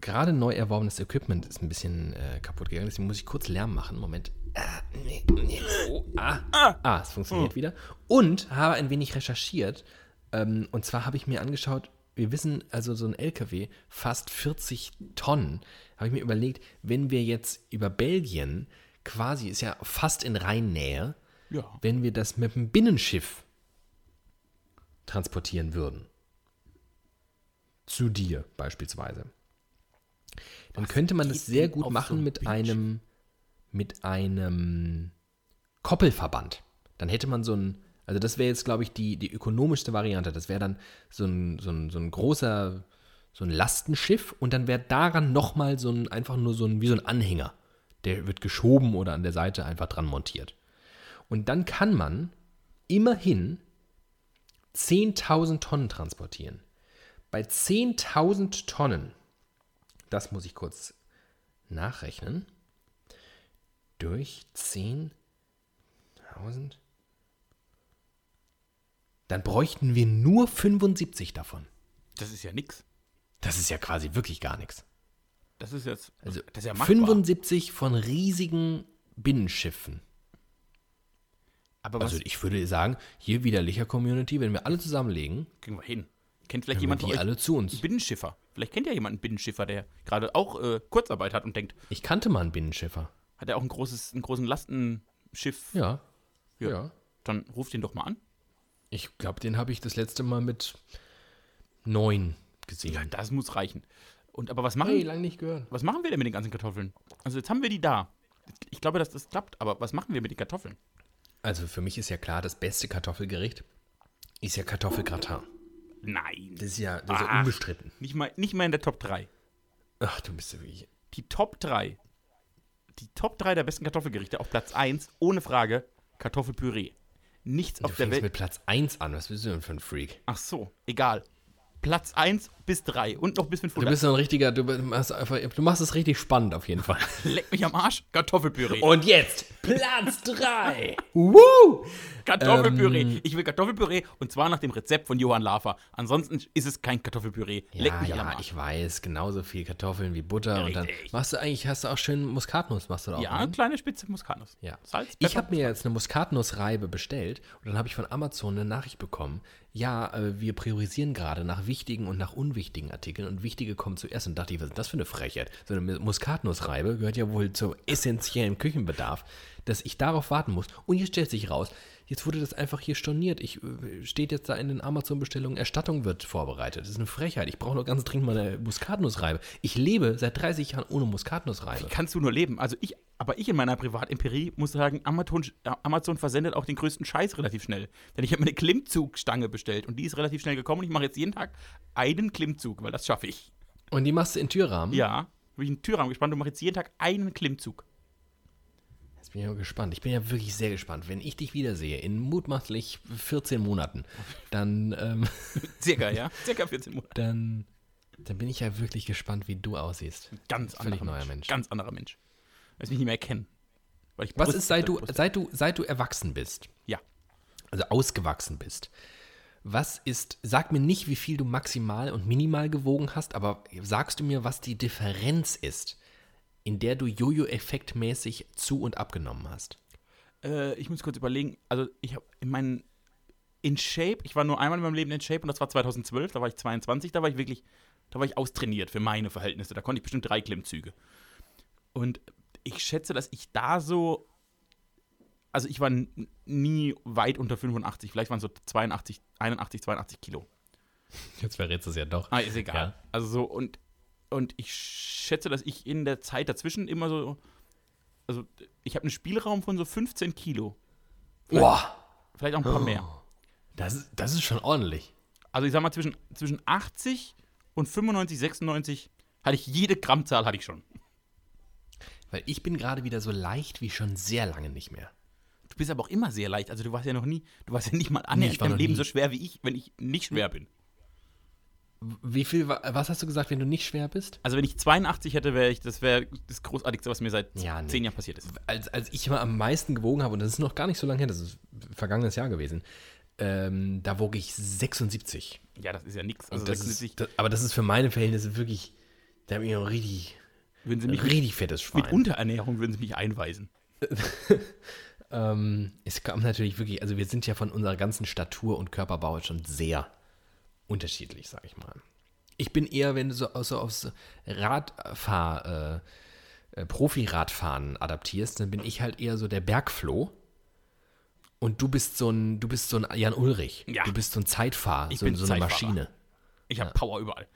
Speaker 3: gerade neu erworbenes Equipment ist ein bisschen äh, kaputt gegangen, deswegen muss ich kurz Lärm machen. Moment. Ah, nee, nee. Oh, ah, ah, es funktioniert wieder. Und habe ein wenig recherchiert. Ähm, und zwar habe ich mir angeschaut, wir wissen, also so ein LKW, fast 40 Tonnen, habe ich mir überlegt, wenn wir jetzt über Belgien, quasi ist ja fast in Rheinnähe,
Speaker 2: Ja.
Speaker 3: wenn wir das mit dem Binnenschiff transportieren würden. Zu dir beispielsweise. Dann könnte man das sehr gut
Speaker 2: so
Speaker 3: machen
Speaker 2: ein
Speaker 3: mit
Speaker 2: Binnenschiff?
Speaker 3: einem mit einem Koppelverband. Dann hätte man so ein, also das wäre jetzt, glaube ich, die, die ökonomischste Variante. Das wäre dann so ein, so, ein, so ein großer, so ein Lastenschiff und dann wäre daran nochmal so ein, einfach nur so ein, wie so ein Anhänger. Der wird geschoben oder an der Seite einfach dran montiert. Und dann kann man immerhin 10.000 Tonnen transportieren. Bei 10.000 Tonnen, das muss ich kurz nachrechnen, durch 10.000, dann bräuchten wir nur 75 davon.
Speaker 2: Das ist ja nix.
Speaker 3: Das ist ja quasi wirklich gar nichts.
Speaker 2: Das ist jetzt.
Speaker 3: Also
Speaker 2: das ist ja machbar.
Speaker 3: 75 von riesigen Binnenschiffen.
Speaker 2: Aber
Speaker 3: Also ich würde sagen, hier widerlicher Community, wenn wir alle zusammenlegen,
Speaker 2: kriegen wir hin? Kennt vielleicht jemand
Speaker 3: die
Speaker 2: von euch
Speaker 3: alle zu uns.
Speaker 2: einen Binnenschiffer? Vielleicht kennt ja jemand einen Binnenschiffer, der gerade auch äh, Kurzarbeit hat und denkt,
Speaker 3: Ich kannte mal einen Binnenschiffer.
Speaker 2: hat er auch ein großes, einen großen Lastenschiff?
Speaker 3: Ja.
Speaker 2: Ja.
Speaker 3: Ja.
Speaker 2: Dann ruft ihn doch mal an.
Speaker 3: Ich glaube, den habe ich das letzte Mal mit neun gesehen.
Speaker 2: Ja, das muss reichen. Und aber was machen,
Speaker 3: Hey, lang nicht gehört.
Speaker 2: was machen wir denn mit den ganzen Kartoffeln? Also jetzt haben wir die da. Ich glaube, dass das klappt, aber was machen wir mit den Kartoffeln?
Speaker 3: Also für mich ist ja klar, das beste Kartoffelgericht ist ja Kartoffelgratin.
Speaker 2: Nein.
Speaker 3: Das ist ja, das ist ja unbestritten.
Speaker 2: Nicht mal, nicht mal in der Top 3.
Speaker 3: Ach, du bist ja wirklich.
Speaker 2: Die Top 3. Die Top 3 der besten Kartoffelgerichte auf Platz 1, ohne Frage, Kartoffelpüree. Nichts
Speaker 3: Du
Speaker 2: auf der
Speaker 3: fängst
Speaker 2: Welt.
Speaker 3: mit Platz 1 an. Was bist du denn für ein Freak?
Speaker 2: Ach so, egal. Platz 1 bis bis drei und noch bis
Speaker 3: Du
Speaker 2: 500.
Speaker 3: bist so ein richtiger, du machst, einfach, du machst es richtig spannend auf jeden Fall.
Speaker 2: Leck mich am Arsch. Kartoffelpüree.
Speaker 3: Und jetzt Platz 3. Woo!
Speaker 2: Kartoffelpüree.
Speaker 3: Ähm,
Speaker 2: ich will Kartoffelpüree und zwar nach dem Rezept von Johann Lafer. Ansonsten ist es kein Kartoffelpüree. Leck
Speaker 3: Ja,
Speaker 2: mich am
Speaker 3: ja,
Speaker 2: Arsch.
Speaker 3: ich weiß, genauso viel Kartoffeln wie Butter und dann
Speaker 2: Richtig.
Speaker 3: machst du eigentlich, hast du auch schön Muskatnuss, machst du auch,
Speaker 2: ja,
Speaker 3: ne?
Speaker 2: kleine Spitze Muskatnuss.
Speaker 3: Ja.
Speaker 2: Salz,
Speaker 3: ich
Speaker 2: Pfeffer.
Speaker 3: habe mir jetzt eine Muskatnussreibe bestellt und dann habe ich von Amazon eine Nachricht bekommen. Ja, äh, wir priorisieren gerade nach wichtigen und nach unwichtigen Artikeln und wichtige kommen zuerst. Und dachte ich, was ist das für eine Frechheit? So eine Muskatnussreibe gehört ja wohl zum essentiellen Küchenbedarf, dass ich darauf warten muss. Und hier stellt sich raus, jetzt wurde das einfach hier storniert. Ich äh, steht jetzt da in den Amazon-Bestellungen, Erstattung wird vorbereitet. Das ist eine Frechheit. Ich brauche nur ganz dringend mal eine Muskatnussreibe. Ich lebe seit 30 Jahren ohne Muskatnussreibe.
Speaker 2: kannst du nur leben. Also ich, aber ich in meiner Privatempirie muss sagen, Amazon, äh, Amazon versendet auch den größten Scheiß relativ schnell. Denn ich habe mir eine Klimmzugstange bestellt und die ist relativ schnell gekommen und ich mache jetzt jeden Tag einen Klimmzug, weil das schaffe ich.
Speaker 3: Und die machst du in Türrahmen?
Speaker 2: Ja, habe ich einen Türrahmen gespannt und mache jetzt jeden Tag einen Klimmzug.
Speaker 3: Jetzt bin ich mal gespannt. Ich bin ja wirklich sehr gespannt. Wenn ich dich wiedersehe, in mutmaßlich 14 Monaten, dann, ähm,
Speaker 2: Circa, ja? Circa 14 Monate.
Speaker 3: dann, dann bin ich ja wirklich gespannt, wie du aussiehst.
Speaker 2: Ganz
Speaker 3: Völlig
Speaker 2: anderer
Speaker 3: neuer
Speaker 2: Mensch.
Speaker 3: Mensch.
Speaker 2: Ganz anderer Mensch. Weil ich mich nicht mehr erkennen. Weil ich
Speaker 3: Was
Speaker 2: Brust-
Speaker 3: ist, seit du,
Speaker 2: Brust-
Speaker 3: seit du, seit du erwachsen bist,
Speaker 2: Ja.
Speaker 3: also ausgewachsen bist, was ist, sag mir nicht, wie viel du maximal und minimal gewogen hast, aber sagst du mir, was die Differenz ist, in der du Jojo-Effektmäßig zu- und abgenommen hast?
Speaker 2: Äh, ich muss kurz überlegen. Also, ich habe in meinen. In Shape, ich war nur einmal in meinem Leben in Shape und das war 2012, da war ich 22, da war ich wirklich, da war ich austrainiert für meine Verhältnisse. Da konnte ich bestimmt drei Klimmzüge. Und ich schätze, dass ich da so. Also, ich war nie weit unter 85, vielleicht waren es so 82, 81, 82 Kilo.
Speaker 3: Jetzt verrätst du es ja doch.
Speaker 2: Ah, ist egal.
Speaker 3: Ja.
Speaker 2: Also so, und, und ich schätze, dass ich in der Zeit dazwischen immer so. Also, ich habe einen Spielraum von so 15 Kilo.
Speaker 3: Boah,
Speaker 2: Vielleicht auch ein paar mehr.
Speaker 3: das, ist- das ist schon ordentlich.
Speaker 2: Also, ich sag mal, zwischen, zwischen 80 und 95, 96 hatte ich jede Grammzahl hatte ich schon.
Speaker 3: Weil ich bin gerade wieder so leicht wie schon sehr lange nicht mehr.
Speaker 2: Du bist aber auch immer sehr leicht. Also, du warst ja noch nie, du warst ja nicht mal
Speaker 3: Nee,
Speaker 2: annähernd
Speaker 3: ich war
Speaker 2: im Leben
Speaker 3: nie.
Speaker 2: so schwer wie ich, wenn ich nicht schwer bin.
Speaker 3: Wie viel, wa- was hast du gesagt, wenn du nicht schwer bist?
Speaker 2: Also, wenn ich 82 hätte, wäre ich, das wäre das Großartigste, was mir seit
Speaker 3: Ja, nee.
Speaker 2: zehn Jahren passiert ist.
Speaker 3: Als, als ich mal am meisten gewogen habe, und das ist noch gar nicht so lange her, das ist vergangenes Jahr gewesen, ähm, da wog ich 76.
Speaker 2: Ja, das ist ja nichts. Also,
Speaker 3: das
Speaker 2: 76
Speaker 3: ist, das, aber das ist für meine Verhältnisse wirklich, da habe ich noch richtig,
Speaker 2: würden sie mich
Speaker 3: richtig fettes Schwein.
Speaker 2: mit Unterernährung würden sie mich einweisen.
Speaker 3: Ähm, es kam natürlich wirklich, also wir sind ja von unserer ganzen Statur und Körperbau schon sehr unterschiedlich, sag ich mal. Ich bin eher, wenn du so, so aufs Radfahr, äh, äh, Profi-Radfahren adaptierst, dann bin ich halt eher so der Bergfloh. Und du bist so ein, du bist so ein Jan Ulrich.
Speaker 2: Ja.
Speaker 3: Du bist so ein Zeitfahr,
Speaker 2: Ich
Speaker 3: so, so eine
Speaker 2: Zeitfahrer.
Speaker 3: Maschine.
Speaker 2: Ich habe Power überall.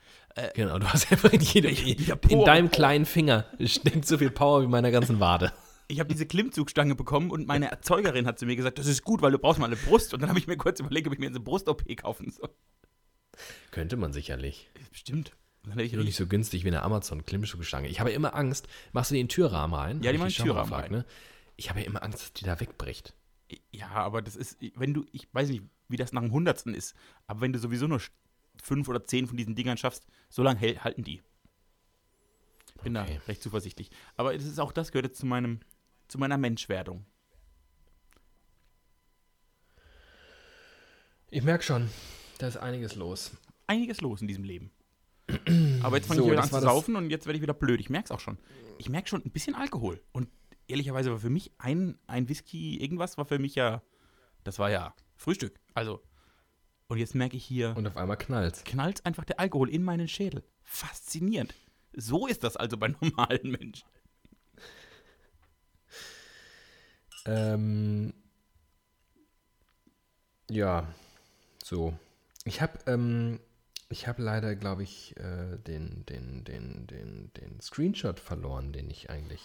Speaker 3: Genau, du hast einfach in, jeder,
Speaker 2: jeder
Speaker 3: in
Speaker 2: Pore.
Speaker 3: deinem kleinen Finger steckt so viel Power wie in meiner ganzen Wade.
Speaker 2: Ich habe diese Klimmzugstange bekommen und meine Erzeugerin hat zu mir gesagt, das ist gut, weil du brauchst mal eine Brust. Und dann habe ich mir kurz überlegt, ob ich mir eine Brust-OP kaufen soll.
Speaker 3: Könnte man sicherlich.
Speaker 2: Bestimmt. Dann ich
Speaker 3: Nur nicht so günstig wie eine Amazon-Klimmschuhstange. Ich habe immer Angst, machst du den Türrahmen rein?
Speaker 2: Ja, die machen
Speaker 3: mal
Speaker 2: Türrahmen
Speaker 3: gefragt, Ne? Ich habe ja immer Angst, dass die da wegbricht.
Speaker 2: Ja, aber das ist, wenn du, ich weiß nicht, wie das nach dem Hundertsten ist, aber wenn du sowieso nur fünf oder zehn von diesen Dingern schaffst, so lange halten die. Bin
Speaker 3: Okay.
Speaker 2: da recht zuversichtlich. Aber es ist auch das gehört jetzt zu meinem, zu meiner Menschwerdung.
Speaker 3: Ich merke schon, da ist einiges los.
Speaker 2: Einiges los in diesem Leben. Aber jetzt fange
Speaker 3: So,
Speaker 2: ich wieder an zu saufen und jetzt werde ich wieder blöd. Ich merke es auch schon. Ich merke schon ein bisschen Alkohol. Und ehrlicherweise war für mich ein, ein Whisky, irgendwas war für mich ja, das war ja Frühstück. Also, und jetzt merke ich hier,
Speaker 3: Und auf einmal knallt
Speaker 2: knallt einfach der Alkohol in meinen Schädel. Faszinierend. So ist das also bei normalen Menschen.
Speaker 3: Ähm, ja, so. Ich habe ähm, habe leider, glaube ich, äh, den, den, den, den, den Screenshot verloren, den ich eigentlich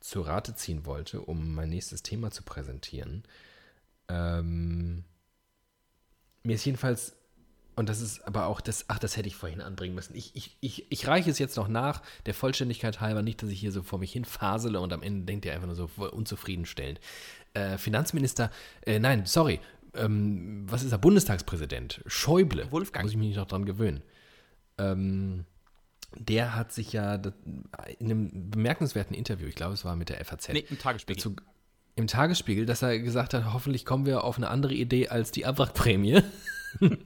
Speaker 3: zu Rate ziehen wollte, um mein nächstes Thema zu präsentieren. Ähm, mir ist jedenfalls, und das ist aber auch das, ach, das hätte ich vorhin anbringen müssen. Ich, ich, ich, ich reiche es jetzt noch nach, der Vollständigkeit halber, nicht, dass ich hier so vor mich hin fasele und am Ende denkt ihr einfach nur so unzufriedenstellend. Äh, Finanzminister, äh, nein, sorry, ähm, was ist er, Bundestagspräsident, Schäuble,
Speaker 2: Wolfgang.
Speaker 3: muss ich mich noch dran gewöhnen. ähm, der hat sich ja in einem bemerkenswerten Interview, ich glaube, es war mit der FAZ,
Speaker 2: Nee, im Tagesspiegel.
Speaker 3: dazu, im Tagesspiegel, dass er gesagt hat, hoffentlich kommen wir auf eine andere Idee als die Abwrackprämie.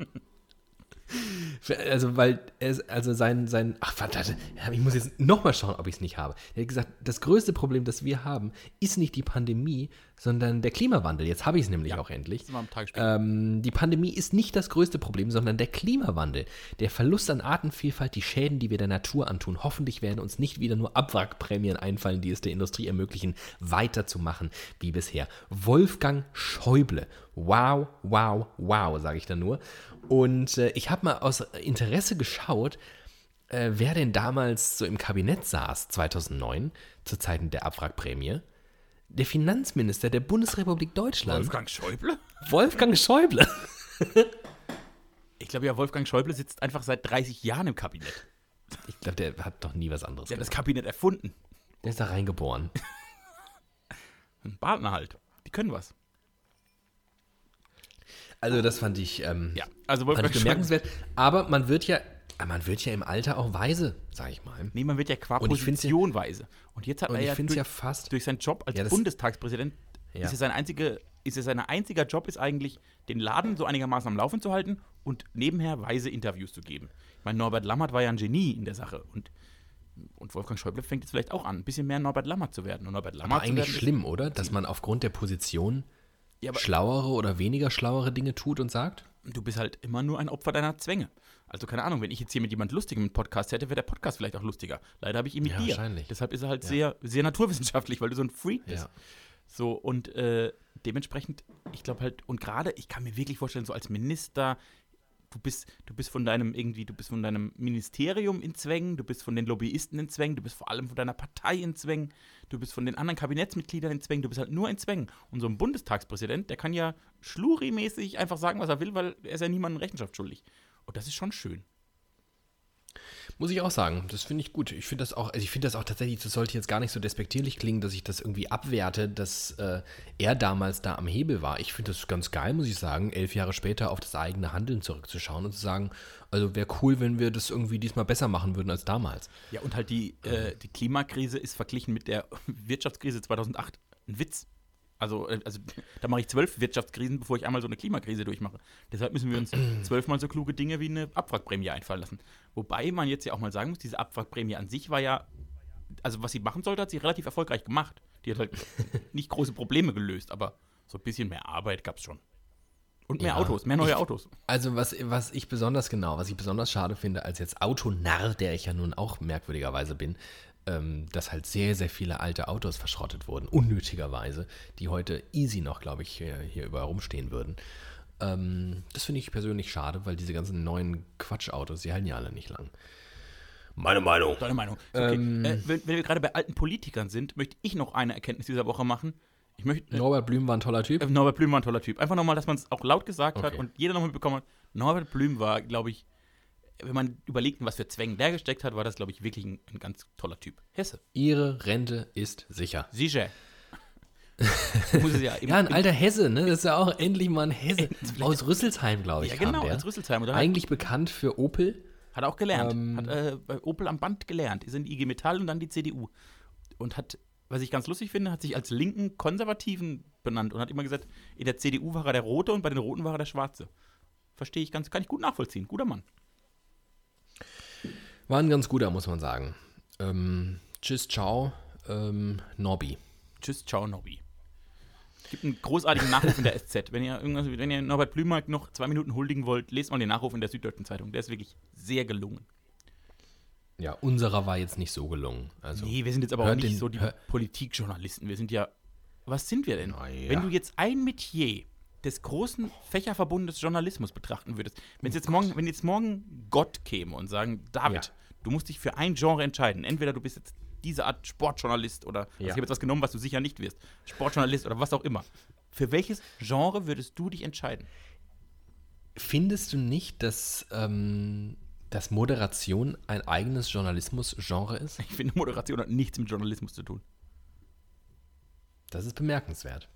Speaker 3: Also, weil es, also sein, sein, ach, warte, ich muss jetzt nochmal schauen, ob ich es nicht habe. Er hat gesagt, das größte Problem, das wir haben, ist nicht die Pandemie, sondern der Klimawandel. Jetzt habe ich es nämlich
Speaker 2: Ja.
Speaker 3: auch endlich.
Speaker 2: Das war im Tagesspiegel.
Speaker 3: Ähm, die Pandemie ist nicht das größte Problem, sondern der Klimawandel. Der Verlust an Artenvielfalt, die Schäden, die wir der Natur antun. Hoffentlich werden uns nicht wieder nur Abwrackprämien einfallen, die es der Industrie ermöglichen, weiterzumachen wie bisher. Wolfgang Schäuble. Wow, wow, wow, sage ich da nur. Und äh, ich habe mal aus Interesse geschaut, äh, wer denn damals so im Kabinett saß, 2009, zu Zeiten der Abwrackprämie. Der Finanzminister der Bundesrepublik Deutschland.
Speaker 2: Wolfgang Schäuble?
Speaker 3: Wolfgang Schäuble.
Speaker 2: Ich glaube ja, Wolfgang Schäuble sitzt einfach seit 30 Jahren im Kabinett.
Speaker 3: Ich glaube, der hat doch nie was anderes
Speaker 2: Der hat das
Speaker 3: gemacht.
Speaker 2: Kabinett erfunden.
Speaker 3: Der ist da reingeboren.
Speaker 2: Ein Partner halt. Die können was.
Speaker 3: Also das fand ich, ähm,
Speaker 2: Ja, also
Speaker 3: fand ich bemerkenswert. Aber man wird ja, man wird ja im Alter auch weise, sag ich mal.
Speaker 2: Nee, man wird ja qua
Speaker 3: Und find's ja-
Speaker 2: Position weise. Und jetzt hat
Speaker 3: Und
Speaker 2: er ja, durch,
Speaker 3: ja fast,
Speaker 2: durch seinen Job als
Speaker 3: Ja,
Speaker 2: Bundestagspräsident
Speaker 3: Ja.
Speaker 2: ist es sein einzige, ist es sein einziger Job ist eigentlich, den Laden so einigermaßen am Laufen zu halten und nebenher weise Interviews zu geben. Ich meine, Norbert Lammert war ja ein Genie in der Sache und, und Wolfgang Schäuble fängt jetzt vielleicht auch an, ein bisschen mehr Norbert Lammert zu werden. Und Norbert Lammert
Speaker 3: aber eigentlich schlimm, oder? Dass man aufgrund der Position
Speaker 2: Ja, aber
Speaker 3: schlauere oder weniger schlauere Dinge tut und sagt?
Speaker 2: du bist halt immer nur ein Opfer deiner Zwänge. Also keine Ahnung, wenn ich jetzt hier mit jemand Lustigem einen Podcast hätte, wäre der Podcast vielleicht auch lustiger. Leider habe ich ihn mit
Speaker 3: Ja,
Speaker 2: dir.
Speaker 3: wahrscheinlich.
Speaker 2: Deshalb ist er halt sehr, sehr naturwissenschaftlich, weil du so ein Freak bist.
Speaker 3: Ja.
Speaker 2: So, und äh, dementsprechend, ich glaube halt, und gerade, ich kann mir wirklich vorstellen, so als Minister, du bist, du bist von deinem irgendwie, du bist von deinem Ministerium in Zwängen, du bist von den Lobbyisten in Zwängen, du bist vor allem von deiner Partei in Zwängen, du bist von den anderen Kabinettsmitgliedern in Zwängen, du bist halt nur in Zwängen. Und so ein Bundestagspräsident, der kann ja schlurimäßig einfach sagen, was er will, weil er ist ja niemandem Rechenschaft schuldig. Und das ist schon schön.
Speaker 3: Muss ich auch sagen, das finde ich gut. Ich finde das auch, also ich finde das auch tatsächlich, das sollte jetzt gar nicht so despektierlich klingen, dass ich das irgendwie abwerte, dass äh, er damals da am Hebel war. Ich finde das ganz geil, muss ich sagen, elf Jahre später auf das eigene Handeln zurückzuschauen und zu sagen, also wäre cool, wenn wir das irgendwie diesmal besser machen würden als damals.
Speaker 2: Ja, und halt die, äh, die Klimakrise ist verglichen mit der Wirtschaftskrise 2008 ein Witz. Also, äh, also da mache ich zwölf Wirtschaftskrisen, bevor ich einmal so eine Klimakrise durchmache. Deshalb müssen wir uns zwölfmal so kluge Dinge wie eine Abwrackprämie einfallen lassen. Wobei man jetzt ja auch mal sagen muss, diese Abwrackprämie an sich war ja, also was sie machen sollte, hat sie relativ erfolgreich gemacht. Die hat halt nicht große Probleme gelöst, aber so ein bisschen mehr Arbeit gab es schon. Und mehr
Speaker 3: Ja,
Speaker 2: Autos, mehr neue
Speaker 3: ich-
Speaker 2: Autos.
Speaker 3: Also was, was ich besonders genau, was ich besonders schade finde, als jetzt Autonarr, der ich ja nun auch merkwürdigerweise bin, ähm, dass halt sehr, sehr viele alte Autos verschrottet wurden, unnötigerweise, die heute easy noch, glaube ich, hier, hier überall rumstehen würden. Ähm, das finde ich persönlich schade, weil diese ganzen neuen Quatschautos, die halten ja alle nicht lang. Meine Meinung.
Speaker 2: Deine Meinung. Okay. äh, wenn, wenn wir gerade bei alten Politikern sind, möchte ich noch eine Erkenntnis dieser Woche machen. Ich möchte,
Speaker 3: Norbert Blüm war ein toller Typ.
Speaker 2: Äh, Norbert Blüm war ein toller Typ. Einfach nochmal, dass man es auch laut gesagt hat
Speaker 3: Okay.
Speaker 2: und jeder nochmal bekommen hat. Norbert Blüm war, glaube ich, wenn man überlegt, was für Zwängen der gesteckt hat, war das, glaube ich, wirklich ein, ein ganz toller Typ. Hesse.
Speaker 3: Ihre Rente ist sicher.
Speaker 2: Sicher. Muss es ja im,
Speaker 3: Ja, ein alter Hesse, ne? Das ist ja auch endlich mal ein Hesse. Aus Rüsselsheim, glaube ich.
Speaker 2: Ja, genau, als Rüsselsheim. Oder
Speaker 3: Eigentlich bekannt für Opel.
Speaker 2: Hat er auch gelernt.
Speaker 3: Ähm,
Speaker 2: hat äh, bei Opel am Band gelernt. Ist in die IG Metall und dann die CDU. Und hat, was ich ganz lustig finde, hat sich als linken Konservativen benannt und hat immer gesagt, in der CDU war er der Rote und bei den Roten war er der Schwarze. Verstehe ich ganz, kann ich gut nachvollziehen. Guter Mann.
Speaker 3: War ein ganz guter, muss man sagen. Ähm, tschüss, ciao, ähm, Nobby.
Speaker 2: Tschüss, ciao, Nobby. Gibt einen großartigen Nachruf in der SZ. Wenn ihr, irgendwas, wenn ihr Norbert Blümark noch zwei Minuten huldigen wollt, lest mal den Nachruf in der Süddeutschen Zeitung. Der ist wirklich sehr gelungen.
Speaker 3: Ja, unserer war jetzt nicht so gelungen. Also,
Speaker 2: Nee, wir sind jetzt aber auch nicht
Speaker 3: den-
Speaker 2: so die Politikjournalisten. Wir sind ja. Was sind wir denn?
Speaker 3: Ja.
Speaker 2: Wenn du jetzt ein Metier des großen Fächerverbundes Journalismus betrachten würdest, wenn jetzt morgen, wenn jetzt morgen Gott käme und sagen, David,
Speaker 3: Ja.
Speaker 2: du musst dich für ein Genre entscheiden. Entweder du bist jetzt diese Art Sportjournalist oder also
Speaker 3: Ja.
Speaker 2: ich habe jetzt was genommen, was du sicher nicht wirst. Sportjournalist oder was auch immer. Für welches Genre würdest du dich entscheiden?
Speaker 3: findest du nicht, dass, ähm, dass Moderation ein eigenes Journalismus-Genre ist?
Speaker 2: Ich finde, Moderation hat nichts mit Journalismus zu tun.
Speaker 3: Das ist bemerkenswert.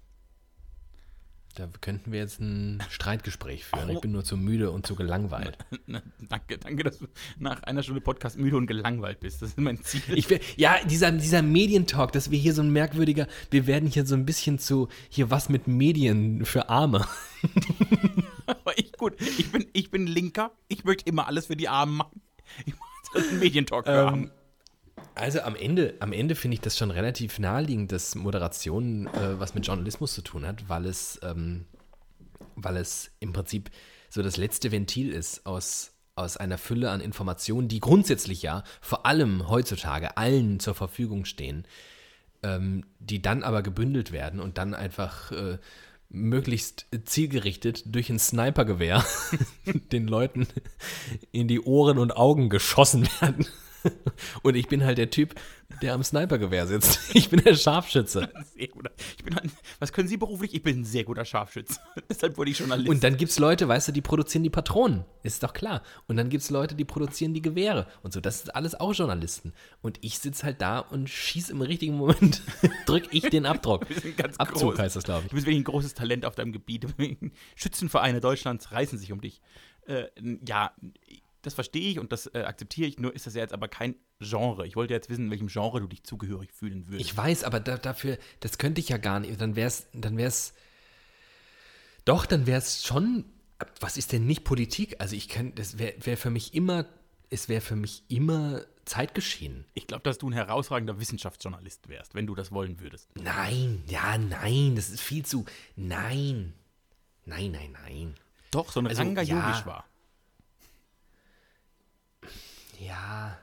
Speaker 3: Da könnten wir jetzt ein Streitgespräch führen.
Speaker 2: Oh.
Speaker 3: Ich bin nur zu müde und zu gelangweilt.
Speaker 2: Na, danke, danke, dass du nach einer Stunde Podcast müde und gelangweilt bist. Das ist mein Ziel.
Speaker 3: Ich will, ja, dieser, dieser Medientalk, dass wir hier so ein merkwürdiger, wir werden hier so ein bisschen zu, hier was mit Medien für Arme.
Speaker 2: Aber ich, gut, ich bin, ich bin Linker. Ich möchte immer alles für die Armen machen. Ich mache jetzt einen Medientalk für
Speaker 3: Ähm,
Speaker 2: Arme.
Speaker 3: Also am Ende, am Ende finde ich das schon relativ naheliegend, dass Moderation äh, was mit Journalismus zu tun hat, weil es, ähm, weil es im Prinzip so das letzte Ventil ist aus, aus einer Fülle an Informationen, die grundsätzlich ja vor allem heutzutage allen zur Verfügung stehen, ähm, die dann aber gebündelt werden und dann einfach äh, möglichst zielgerichtet durch ein Snipergewehr den Leuten in die Ohren und Augen geschossen werden. Und ich bin halt der Typ, der am Snipergewehr sitzt. Ich bin der Scharfschütze.
Speaker 2: Sehr guter. Ich bin ein, was können Sie beruflich? Ich bin ein sehr guter Scharfschütze. Deshalb wurde ich Journalist.
Speaker 3: Und dann gibt es Leute, weißt du, die produzieren die Patronen. Ist doch klar. Und dann gibt es Leute, die produzieren die Gewehre. Und so, das ist alles auch Journalisten. Und ich sitze halt da und schieße im richtigen Moment. Drück ich den Abdruck.
Speaker 2: Sind
Speaker 3: Abzug
Speaker 2: groß.
Speaker 3: heißt das, glaube ich.
Speaker 2: Du bist wirklich ein großes Talent auf deinem Gebiet. Schützenvereine Deutschlands reißen sich um dich. Äh, ja, das verstehe ich und das äh, akzeptiere ich. Nur ist das ja jetzt aber kein Genre. Ich wollte jetzt wissen, in welchem Genre du dich zugehörig fühlen würdest.
Speaker 3: Ich weiß, aber da, dafür, das könnte ich ja gar nicht. Dann wäre es, dann wäre es, doch, dann wäre es schon, was ist denn nicht Politik? Also ich kann, das wäre wär für mich immer, es wäre für mich immer Zeitgeschehen.
Speaker 2: Ich glaube, dass du ein herausragender Wissenschaftsjournalist wärst, wenn du das wollen würdest.
Speaker 3: Nein, ja, nein, das ist viel zu, nein, nein, nein, nein.
Speaker 2: Doch, so ein
Speaker 3: Also,
Speaker 2: Ranga
Speaker 3: ja.
Speaker 2: Yogeshwar.
Speaker 3: Ja,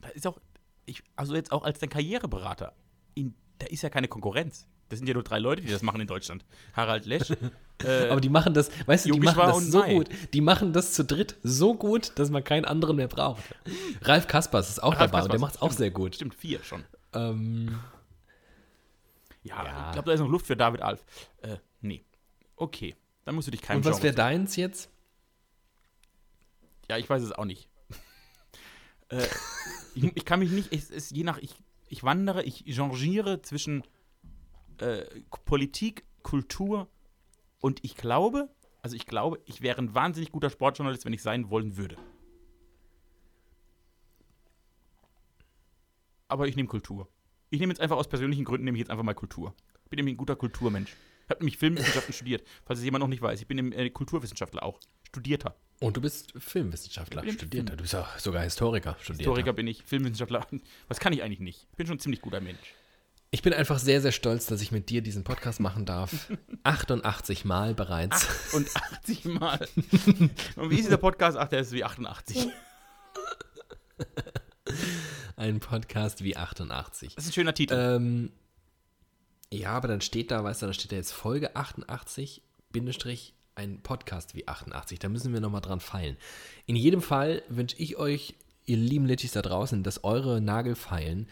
Speaker 2: Da ist auch, ich, also jetzt auch als dein Karriereberater, in, da ist ja keine Konkurrenz. Das sind ja nur drei Leute, die das machen in Deutschland. Harald Lesch, äh,
Speaker 3: aber die machen das, weißt du, die machen das so
Speaker 2: Mai.
Speaker 3: gut. Die machen das zu dritt so gut, dass man keinen anderen mehr braucht. Ralf Kaspers ist auch
Speaker 2: Ralf
Speaker 3: dabei und der
Speaker 2: Kaspers,
Speaker 3: macht es auch sehr gut.
Speaker 2: stimmt, vier schon.
Speaker 3: Ähm,
Speaker 2: Ja,
Speaker 3: Ja.
Speaker 2: ich glaube, da ist noch Luft für David Alf. Äh, nee. Okay, dann musst du dich keinem
Speaker 3: und was wäre deins jetzt?
Speaker 2: Ja, ich weiß es auch nicht. äh, ich, ich kann mich nicht, es ist je nach, ich, ich wandere, ich changiere zwischen äh, Politik, Kultur und ich glaube, also ich glaube, ich wäre ein wahnsinnig guter Sportjournalist, wenn ich sein wollen würde. Aber ich nehme Kultur. Ich nehme jetzt einfach aus persönlichen Gründen, nehme ich jetzt einfach mal Kultur. Ich bin nämlich ein guter Kulturmensch. Ich habe nämlich Filmwissenschaften studiert, falls es jemand noch nicht weiß. Ich bin im, äh, Kulturwissenschaftler auch. Studierter.
Speaker 3: Und du bist Filmwissenschaftler, studierter.
Speaker 2: Film-
Speaker 3: Du bist auch sogar Historiker, studierter.
Speaker 2: Historiker bin ich, Filmwissenschaftler. Was kann ich eigentlich nicht? Ich bin schon ein ziemlich guter Mensch.
Speaker 3: Ich bin einfach sehr, sehr stolz, dass ich mit dir diesen Podcast machen darf. 88 Mal bereits.
Speaker 2: Und 80 Mal. Und wie ist dieser Podcast? Ach, der ist wie 88.
Speaker 3: Ein Podcast wie 88.
Speaker 2: Das ist ein schöner Titel.
Speaker 3: Ähm, ja, aber dann steht da, weißt du, dann steht da jetzt Folge 88, Bindestrich, ein Podcast wie 88. Da müssen wir nochmal dran feilen. In jedem Fall wünsche ich euch, ihr lieben Litchis da draußen, dass eure Nagelfeilen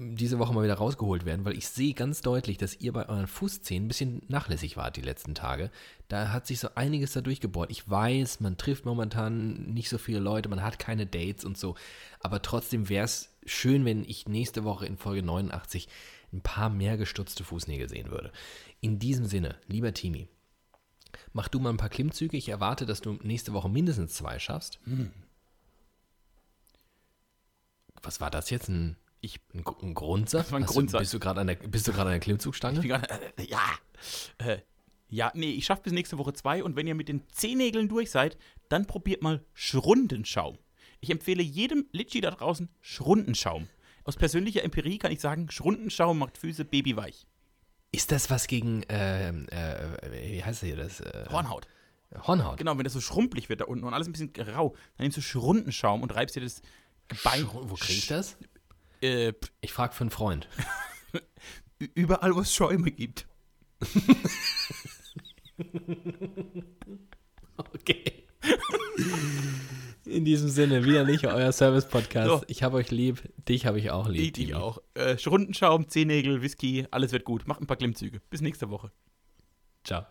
Speaker 3: diese Woche mal wieder rausgeholt werden, weil ich sehe ganz deutlich, dass ihr bei euren Fußzehen ein bisschen nachlässig wart die letzten Tage. Da hat sich so einiges da durchgebohrt. Ich weiß, man trifft momentan nicht so viele Leute, man hat keine Dates und so, aber trotzdem wäre es schön, wenn ich nächste Woche in Folge 89 ein paar mehr gestutzte Fußnägel sehen würde. In diesem Sinne, lieber Timi, mach du mal ein paar Klimmzüge. Ich erwarte, dass du nächste Woche mindestens zwei schaffst. Was war das jetzt? Ein,
Speaker 2: Ich-
Speaker 3: ein, ein Grundsatz?
Speaker 2: Das war ein
Speaker 3: Hast
Speaker 2: Grundsatz.
Speaker 3: Du, bist du gerade an der, bist du an der Klimmzugstange?
Speaker 2: Gerade, äh, ja. Äh, ja, nee, ich schaffe bis nächste Woche zwei und wenn ihr mit den Zehennägeln durch seid, dann probiert mal Schrundenschaum. Ich empfehle jedem Litschi da draußen Schrundenschaum. Aus persönlicher Empirie kann ich sagen, Schrundenschaum macht Füße babyweich.
Speaker 3: Ist das was gegen, ähm, äh, wie heißt hier das? Äh,
Speaker 2: Hornhaut.
Speaker 3: Hornhaut.
Speaker 2: Genau, wenn das so schrumpelig wird da unten und alles ein bisschen rau, dann nimmst du Schrundenschaum und reibst dir das Gebein.
Speaker 3: Wo krieg ich das?
Speaker 2: Äh,
Speaker 3: Ich frage für einen Freund.
Speaker 2: überall, wo es Schäume gibt.
Speaker 3: Okay. In diesem Sinne, wieder nicht euer Service-Podcast.
Speaker 2: So.
Speaker 3: Ich habe euch lieb, dich habe ich auch lieb.
Speaker 2: Ich, ich auch. Äh, Schrundenschaum, Zehennägel, Whisky, alles wird gut. Macht ein paar Klimmzüge. Bis nächste Woche.
Speaker 3: Ciao.